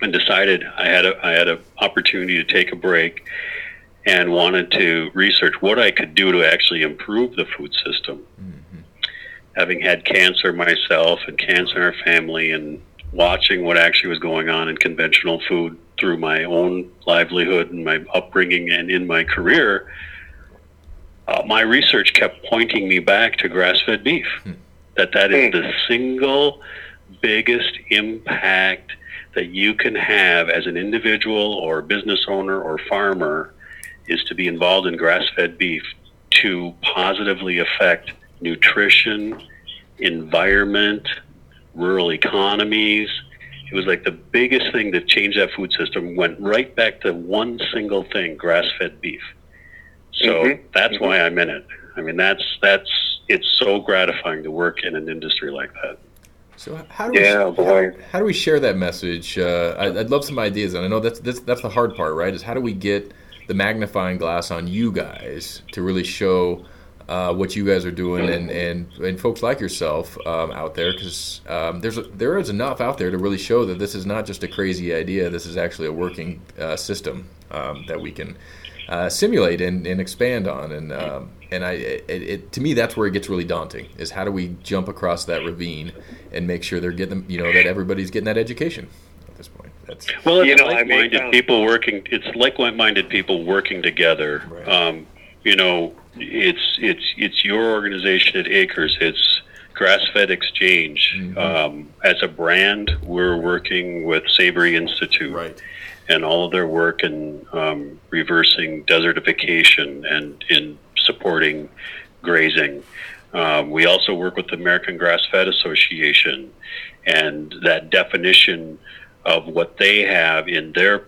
and decided I had a, I had an opportunity to take a break and wanted to research what I could do to actually improve the food system. Mm-hmm. Having had cancer myself and cancer in our family, and watching what actually was going on in conventional food through my own livelihood and my upbringing and in my career, uh, my research kept pointing me back to grass-fed beef. Hmm. That that is hmm. the single biggest impact that you can have as an individual or business owner or farmer is to be involved in grass-fed beef to positively affect nutrition, environment, rural economies. It was like the biggest thing that changed that food system went right back to one single thing, grass-fed beef. So Mhm. that's why I'm in it. I mean, that's that's it's so gratifying to work in an industry like that. So how do Yeah, we, boy. How, how do we share that message? Uh, I'd, I'd love some ideas, and I know that's, that's that's the hard part, right? Is how do we get the magnifying glass on you guys to really show uh, what you guys are doing, and and, and folks like yourself um, out there, because um, there's a, there is enough out there to really show that this is not just a crazy idea. This is actually a working uh, system um, that we can uh, simulate and, and expand on. And um, and I it, it, to me that's where it gets really daunting is how do we jump across that ravine and make sure they're getting you know that everybody's getting that education at this point. That's Well, it's You know, I may like-minded sound- people working. It's like-minded people working together. Right. Um, you know, it's it's it's your organization at Acres. It's Grass-Fed Exchange. Mm-hmm. Um, as a brand, we're working with Savory Institute. right. And all of their work in um, reversing desertification and in supporting grazing. Um, we also work with the American Grass Fed Association, and that definition of what they have in their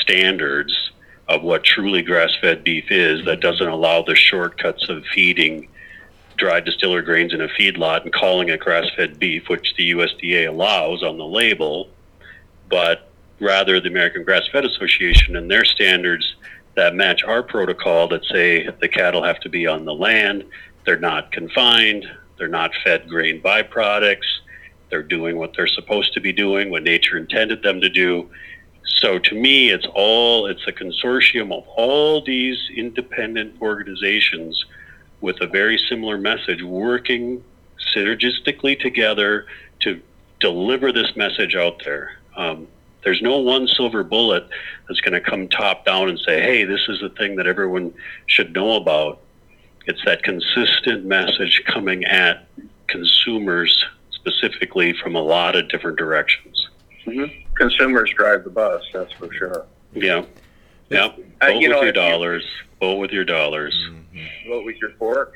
standards of what truly grass fed beef is that doesn't allow the shortcuts of feeding dried distiller grains in a feedlot and calling it grass fed beef, which the USDA allows on the label, but rather the American Grass Fed Association and their standards that match our protocol that say the cattle have to be on the land, they're not confined, they're not fed grain byproducts, they're doing what they're supposed to be doing, what nature intended them to do. So to me, it's all it's a consortium of all these independent organizations with a very similar message, working synergistically together to deliver this message out there. Um, there's no one silver bullet that's going to come top down and say, "Hey, this is the thing that everyone should know about." It's that consistent message coming at consumers specifically from a lot of different directions. Mm-hmm. Consumers drive the bus, that's for sure. Yeah. Yeah. Vote uh, with know, your dollars. Vote with your dollars. Mm-hmm. Vote with your fork.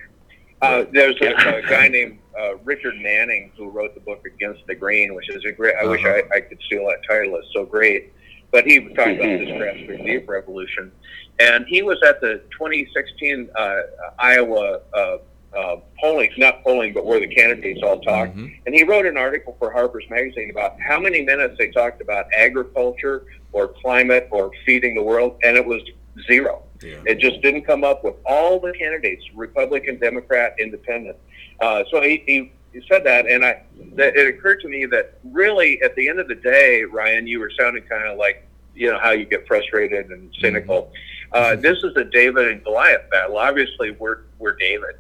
Uh, there's a, a, guy named uh, Richard Manning who wrote the book Against the Grain, which is a great. I uh-huh. wish I, I could steal that title. It's so great. But he talked about this mm-hmm. grass-fed beef revolution, and he was at the 2016 uh, Iowa uh, uh, polling, not polling, but where the candidates all talked. Mm-hmm. And he wrote an article for Harper's Magazine about how many minutes they talked about agriculture or climate or feeding the world, and it was zero. Yeah. It just didn't come up with all the candidates, Republican, Democrat, Independent. Uh, so he, he, he said that, and I that it occurred to me that really at the end of the day, Ryan, you were sounding kind of like you know how you get frustrated and cynical. Mm-hmm. Uh, this is a David and Goliath battle. Obviously, we're we're David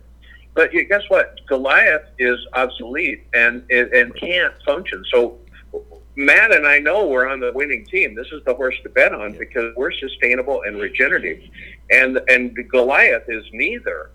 but guess what? Goliath is obsolete and and can't function. So Matt and I know we're on the winning team. This is the horse to bet on because we're sustainable and regenerative, and and Goliath is neither.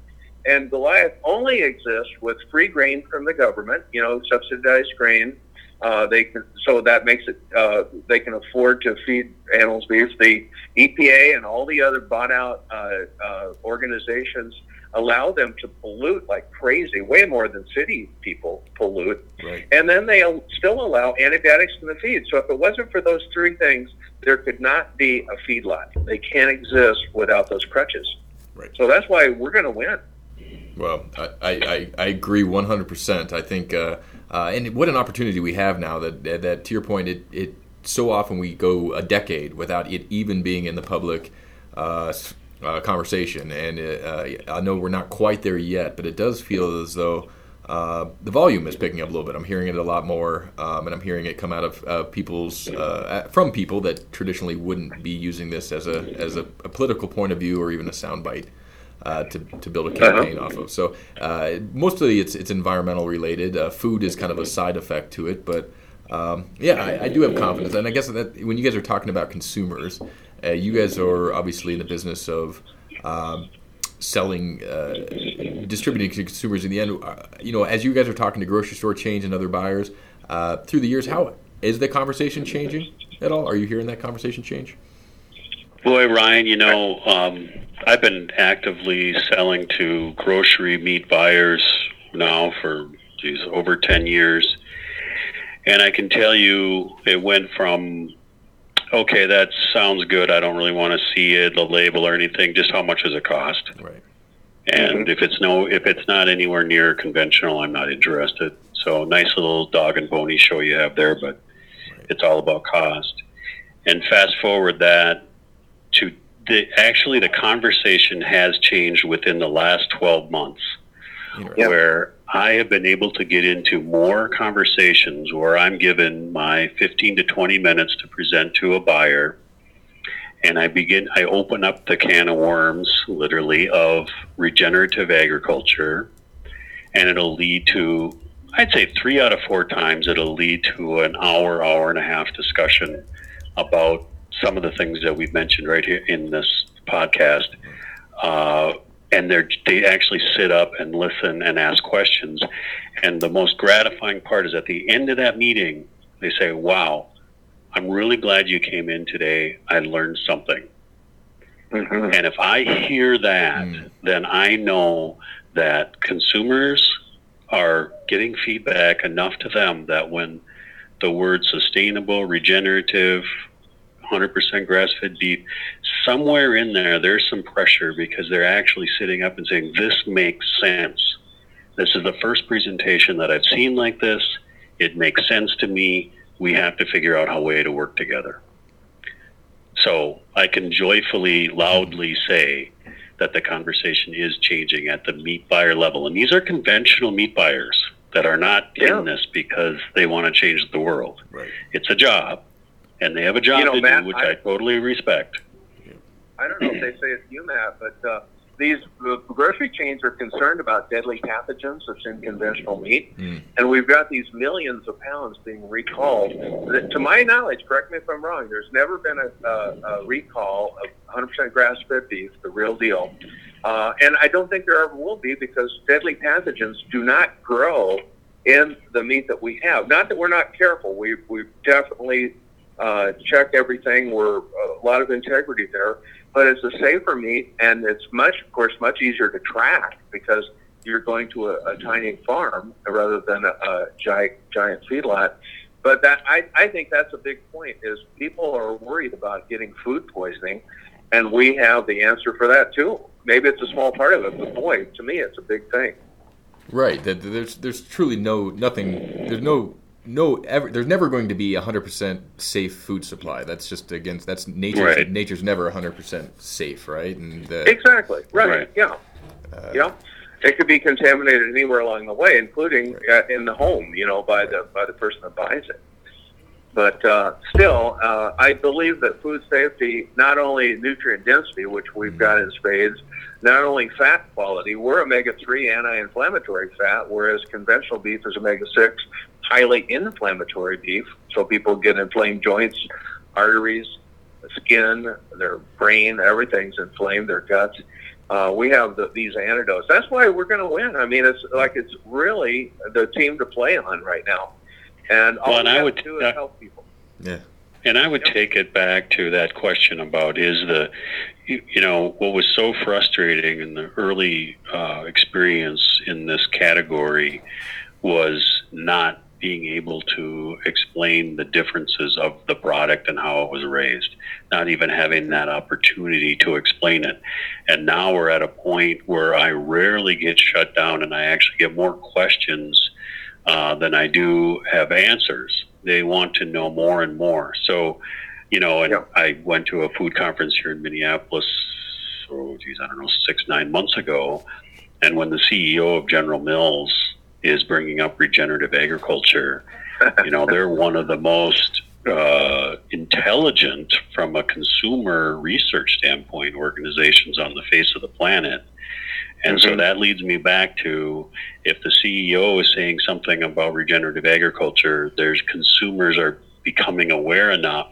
And Goliath only exists with free grain from the government, you know, subsidized grain. Uh, they can, so that makes it uh, they can afford to feed animals beef. The EPA and all the other bought out uh, uh, organizations allow them to pollute like crazy, way more than city people pollute. Right. And then they still allow antibiotics in the feed. So if it wasn't for those three things, there could not be a feedlot. They can't exist without those crutches. Right. So that's why we're going to win. Well, I, I, I agree 100%. I think, uh, uh, and what an opportunity we have now that, that to your point, it, it so often we go a decade without it even being in the public uh, uh, conversation. And uh, I know we're not quite there yet, but it does feel as though uh, the volume is picking up a little bit. I'm hearing it a lot more, um, and I'm hearing it come out of uh, people's uh, from people that traditionally wouldn't be using this as a as a, a political point of view or even a soundbite. Uh, to, to build a campaign uh-huh. off of. So uh, mostly it's it's environmental related. Uh, food is kind of a side effect to it, but um, yeah, I, I, do have confidence. And I guess that when you guys are talking about consumers, uh, you guys are obviously in the business of um, selling, uh, distributing to consumers. In the end, uh, you know, as you guys are talking to grocery store chains and other buyers uh, through the years, how is the conversation changing at all? Are you hearing that conversation change? Boy, Ryan, you know, um, I've been actively selling to grocery meat buyers now for geez, over 10 years. And I can tell you it went from okay, that sounds good. I don't really want to see it, the label or anything. Just how much does it cost? Right. And mm-hmm. if it's no, if it's not anywhere near conventional, I'm not interested. So nice little dog and pony show you have there, but right. it's all about cost. And fast forward that to the actually the conversation has changed within the last 12 months, where I have been able to get into more conversations where I'm given my 15 to 20 minutes to present to a buyer. And I begin, I open up the can of worms, literally, of regenerative agriculture. And it'll lead to, I'd say three out of four times, it'll lead to an hour, hour and a half discussion about some of the things that we've mentioned right here in this podcast. Uh, and they they actually sit up and listen and ask questions. And the most gratifying part is at the end of that meeting, they say, "Wow, I'm really glad you came in today. I learned something. Mm-hmm. And if I hear that, mm. then I know that consumers are getting feedback enough to them that when the word sustainable, regenerative, 100% grass fed beef, somewhere in there, there's some pressure because they're actually sitting up and saying, This makes sense. This is the first presentation that I've seen like this. It makes sense to me. We have to figure out a way to work together. So I can joyfully, loudly say that the conversation is changing at the meat buyer level. And these are conventional meat buyers that are not yeah. in this because they want to change the world. Right. It's a job, and they have a job you know, to Matt, do, which I, I, totally respect. I don't know if they say it's you, Matt, but uh, these the grocery chains are concerned about deadly pathogens that's in conventional meat, mm. and we've got these millions of pounds being recalled. To my knowledge, correct me if I'm wrong. There's never been a, a, a recall of 100% grass-fed beef, the real deal, uh, and I don't think there ever will be because deadly pathogens do not grow in the meat that we have. Not that we're not careful. We we definitely uh, check everything. We're a lot of integrity there but it's a safer meat, and it's much, of course, much easier to track because you're going to a, a tiny farm rather than a, a giant giant feedlot. But that I, I think that's a big point is people are worried about getting food poisoning, and we have the answer for that too. Maybe it's a small part of it, but boy, to me, it's a big thing. Right. That there's there's truly no nothing. There's no no ever there's never going to be a hundred percent safe food supply. That's just against that's nature. Right. Nature's never hundred percent safe, right? And uh, exactly right. right. Yeah, uh, yeah. It could be contaminated anywhere along the way, including right. uh, in the home. You know, by the by the person that buys it. But uh, still, uh, I believe that food safety, not only nutrient density, which we've mm-hmm. got in spades, not only fat quality, we're omega 3 anti inflammatory fat, whereas conventional beef is omega 6 highly inflammatory beef. So people get inflamed joints, arteries, skin, their brain, everything's inflamed, their guts. Uh, we have the, these antidotes. That's why we're going to win. I mean, it's like it's really the team to play on right now. And all well, and we I have would, to do is uh, help people. Yeah. And I would yep. take it back to that question about is the, you, you know, what was so frustrating in the early uh, experience in this category was not being able to explain the differences of the product and how it was raised, not even having that opportunity to explain it. And now we're at a point where I rarely get shut down and I actually get more questions uh, than I do have answers. They want to know more and more. So, you know, and yeah. I went to a food conference here in Minneapolis, oh, geez, I don't know, six, nine months ago. And when the CEO of General Mills is bringing up regenerative agriculture. you know, they're one of the most uh, intelligent from a consumer research standpoint organizations on the face of the planet. And mm-hmm. so that leads me back to if the CEO is saying something about regenerative agriculture, there's consumers are becoming aware enough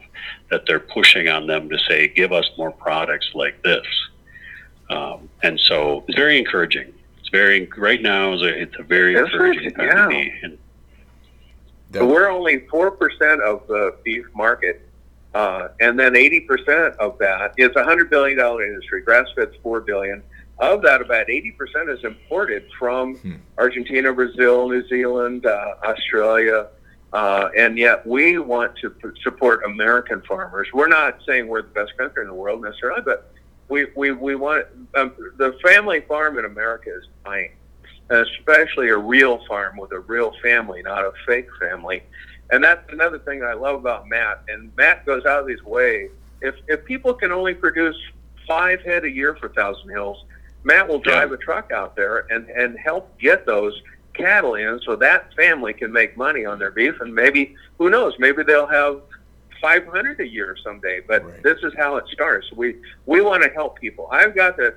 that they're pushing on them to say, give us more products like this. Um, and so it's very encouraging very right now is a, it's a very encouraging time yeah. to be. And, but we're only four percent of the beef market, uh, and then eighty percent of that is a hundred billion dollar industry. Grass fed's four billion. Of that, about eighty percent is imported from hmm. Argentina, Brazil, New Zealand, uh, Australia, uh, and yet we want to p- support American farmers. We're not saying we're the best country in the world necessarily, but we we we want um, the family farm in America is dying, especially a real farm with a real family, not a fake family. And that's another thing I love about Matt. And Matt goes out of his way. If if people can only produce five head a year for Thousand Hills, Matt will drive yeah. a truck out there and and help get those cattle in so that family can make money on their beef and maybe who knows maybe they'll have 500 a year someday, but right. this is how it starts. We we want to help people. I've got the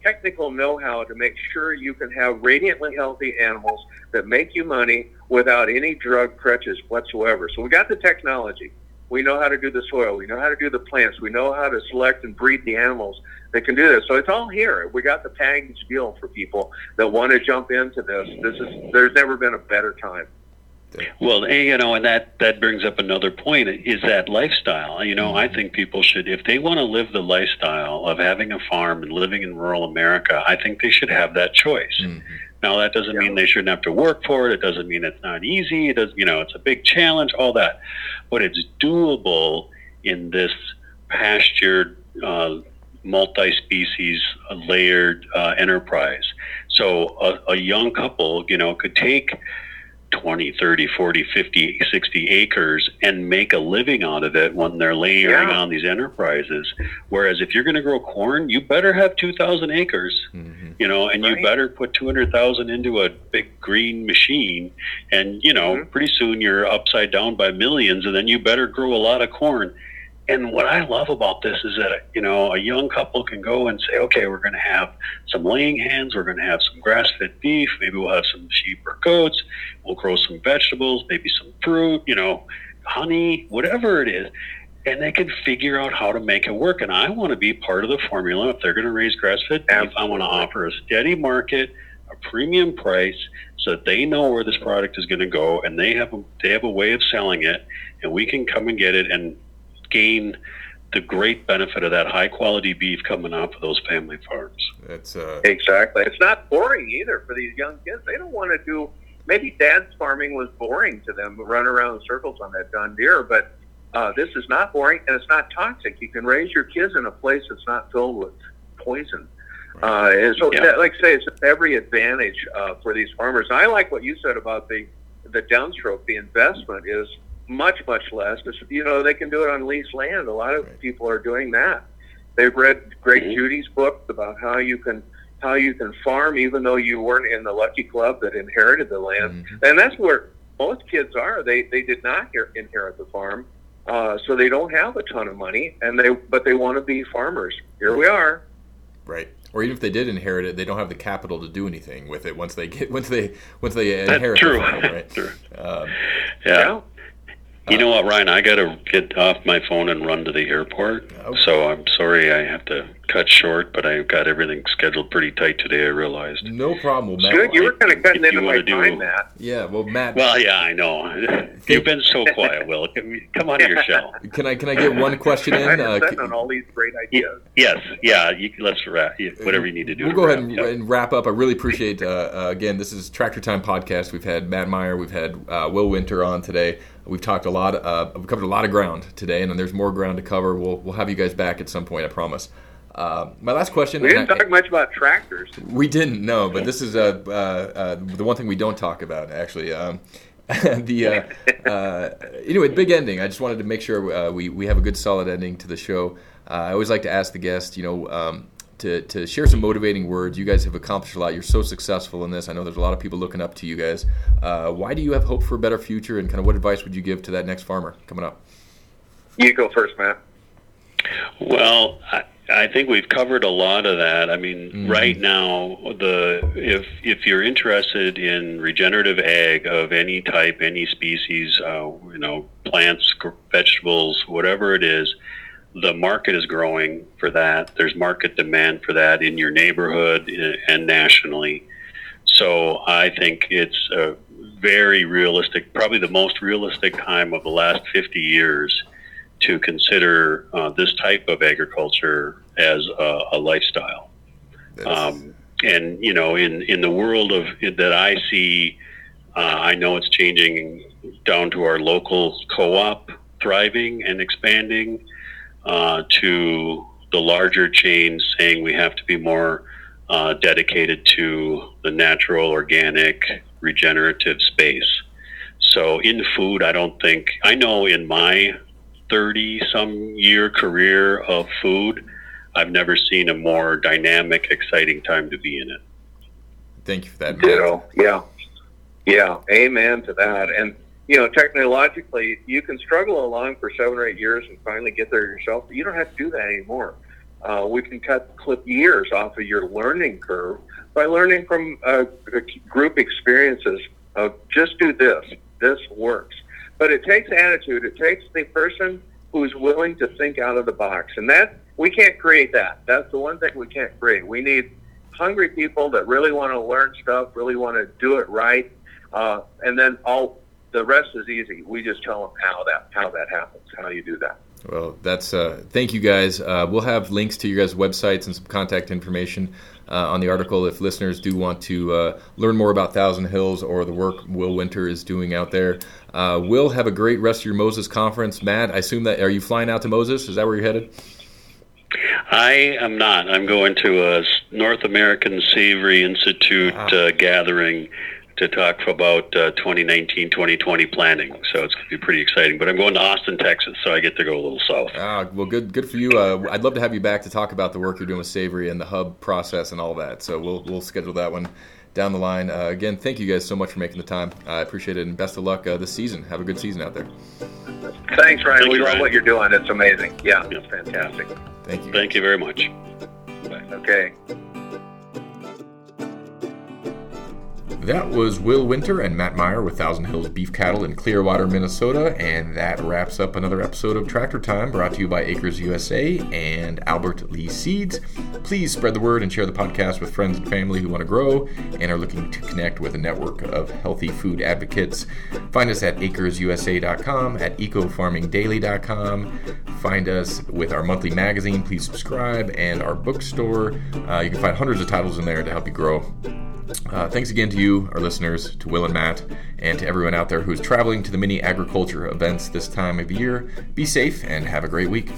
technical know-how to make sure you can have radiantly healthy animals that make you money without any drug crutches whatsoever. So we got the technology. We know how to do the soil. We know how to do the plants. We know how to select and breed the animals that can do this. So it's all here. We got the package deal for people that want to jump into this. This is there's never been a better time. Well, you know, and that that brings up another point is that lifestyle. You know, I mm-hmm. think people should, if they want to live the lifestyle of having a farm and living in rural America, I think they should have that choice. Mm-hmm. Now, that doesn't yeah. mean they shouldn't have to work for it. It doesn't mean it's not easy. It does, you know, it's a big challenge, all that, but it's doable in this pastured, uh, multi-species, layered uh, enterprise. So a, a young couple, you know, could take 20, 30, 40, 50, 60 acres and make a living out of it when they're layering yeah. on these enterprises. Whereas if you're going to grow corn, you better have 2,000 acres, mm-hmm. you know, and right. you better put 200,000 into a big green machine. And, you know, mm-hmm. pretty soon you're upside down by millions and then you better grow a lot of corn. And what I love about this is that you know a young couple can go and say, okay, we're going to have some laying hens, we're going to have some grass-fed beef, maybe we'll have some sheep or goats, we'll grow some vegetables, maybe some fruit, you know, honey, whatever it is, and they can figure out how to make it work. And I want to be part of the formula. If they're going to raise grass-fed beef, I want to offer a steady market, a premium price, so that they know where this product is going to go, and they have a, they have a way of selling it, and we can come and get it and gain the great benefit of that high quality beef coming off of those family farms. That's uh... exactly. It's not boring either for these young kids. They don't want to do. Maybe dad's farming was boring to them, run around in circles on that John Deere, but uh, this is not boring and it's not toxic. You can raise your kids in a place that's not filled with poison. Uh, and so, yeah. that, like I say, it's every advantage uh, for these farmers. I like what you said about the the downstroke. The investment is much much less. It's, you know, they can do it on leased land. A lot of right. people are doing that. They've read Greg mm-hmm. Judy's book about how you can how you can farm even though you weren't in the lucky club that inherited the land, mm-hmm. and that's where most kids are. They they did not inherit the farm, uh, so they don't have a ton of money, and they but they want to be farmers. Here we are. Right or even if they did inherit it, they don't have the capital to do anything with it once they get once they once they inherit That's true. the farm, right? true. Um, yeah. yeah. You know what, Ryan? I got to get off my phone and run to the airport. Okay. So I'm sorry I have to cut short, but I've got everything scheduled pretty tight today. I realized. No problem, Matt. Good. You were kind of cutting into my do, time, Matt. Yeah. Well, Matt. Well, yeah, I know. You've been so quiet, Will. Come out of your shell. Can I can I get one question in? I'm uh, on all these great ideas. Yes. Yeah. You, let's wrap. Whatever you need to do. We'll go wrap, ahead and, and, wrap up. I really appreciate. Uh, uh, again, this is Tractor Time podcast. We've had Matt Maier. We've had uh, Will Winter on today. We've talked a lot. Uh, we've covered a lot of ground today, and there's more ground to cover. We'll we'll have you guys back at some point. I promise. Uh, my last question. We didn't talk I, much about tractors. We didn't, no, but this is uh, uh, uh the one thing we don't talk about, actually. Um, the uh, uh, anyway, big ending. I just wanted to make sure we we have a good, solid ending to the show. I always like to ask the guest, you know, um, to, to share some motivating words. You guys have accomplished a lot. You're so successful in this. I know there's a lot of people looking up to you guys. why do you have hope for a better future, and kind of what advice would you give to that next farmer coming up? You go first, Matt. Well, I, I think we've covered a lot of that. I mean, mm-hmm. right now, the if if you're interested in regenerative ag of any type, any species, uh, you know, plants, vegetables, whatever it is, the market is growing for that. There's market demand for that in your neighborhood uh, and nationally. So I think it's a very realistic, probably the most realistic time of the last 50 years to consider uh, this type of agriculture as a, a lifestyle. Um, and you know, in in the world of that I see, uh, I know it's changing down to our local co-op thriving and expanding, uh, to the larger chains saying we have to be more uh, dedicated to the natural, organic, regenerative space. So in food, I don't think I know in my 30 some year career of food, I've never seen a more dynamic, exciting time to be in it. Thank you for that. Ditto. Yeah. Yeah. Amen to that. And, you know, technologically, you can struggle along for seven or eight years and finally get there yourself. But you don't have to do that anymore. Uh, we can cut clip years off of your learning curve by learning from uh, group experiences of just do this. This works. But it takes attitude. It takes the person who's willing to think out of the box, and that we can't create that. That's the one thing we can't create. We need hungry people that really want to learn stuff, really want to do it right, uh, and then all the rest is easy. We just tell them how that how that happens, how you do that. Well, that's uh, thank you guys. Uh, we'll have links to your guys' websites and some contact information uh, on the article if listeners do want to uh, learn more about Thousand Hills or the work Will Winter is doing out there. Uh, will have a great rest of your Moses conference. Matt, I assume that are you flying out to Moses? Is that where you're headed? I am not. I'm going to a North American Savory Institute wow. Uh, gathering to talk about uh, 2019 2020 planning. So it's going to be pretty exciting. But I'm going to Austin, Texas, so I get to go a little south. Ah, well, good good for you. Uh, I'd love to have you back to talk about the work you're doing with Savory and the hub process and all that. So we'll we'll schedule that one down the line. Uh, again, thank you guys so much for making the time. I appreciate it, and best of luck uh, this season. Have a good season out there. Thanks, Ryan. Thank we you, love Ryan. what you're doing. It's amazing. Yeah, it's fantastic. Thank you. Thank you very much. Bye. Okay. That was Will Winter and Matt Maier with Thousand Hills Beef Cattle in Clearwater, Minnesota. And that wraps up another episode of Tractor Time brought to you by Acres USA and Albert Lea Seeds. Please spread the word and share the podcast with friends and family who want to grow and are looking to connect with a network of healthy food advocates. Find us at acresusa.com, at ecofarmingdaily.com. Find us with our monthly magazine. Please subscribe and our bookstore. Uh, you can find hundreds of titles in there to help you grow. Uh, thanks again to you, our listeners, to Will and Matt, and to everyone out there who is traveling to the mini agriculture events this time of year. Be safe and have a great week.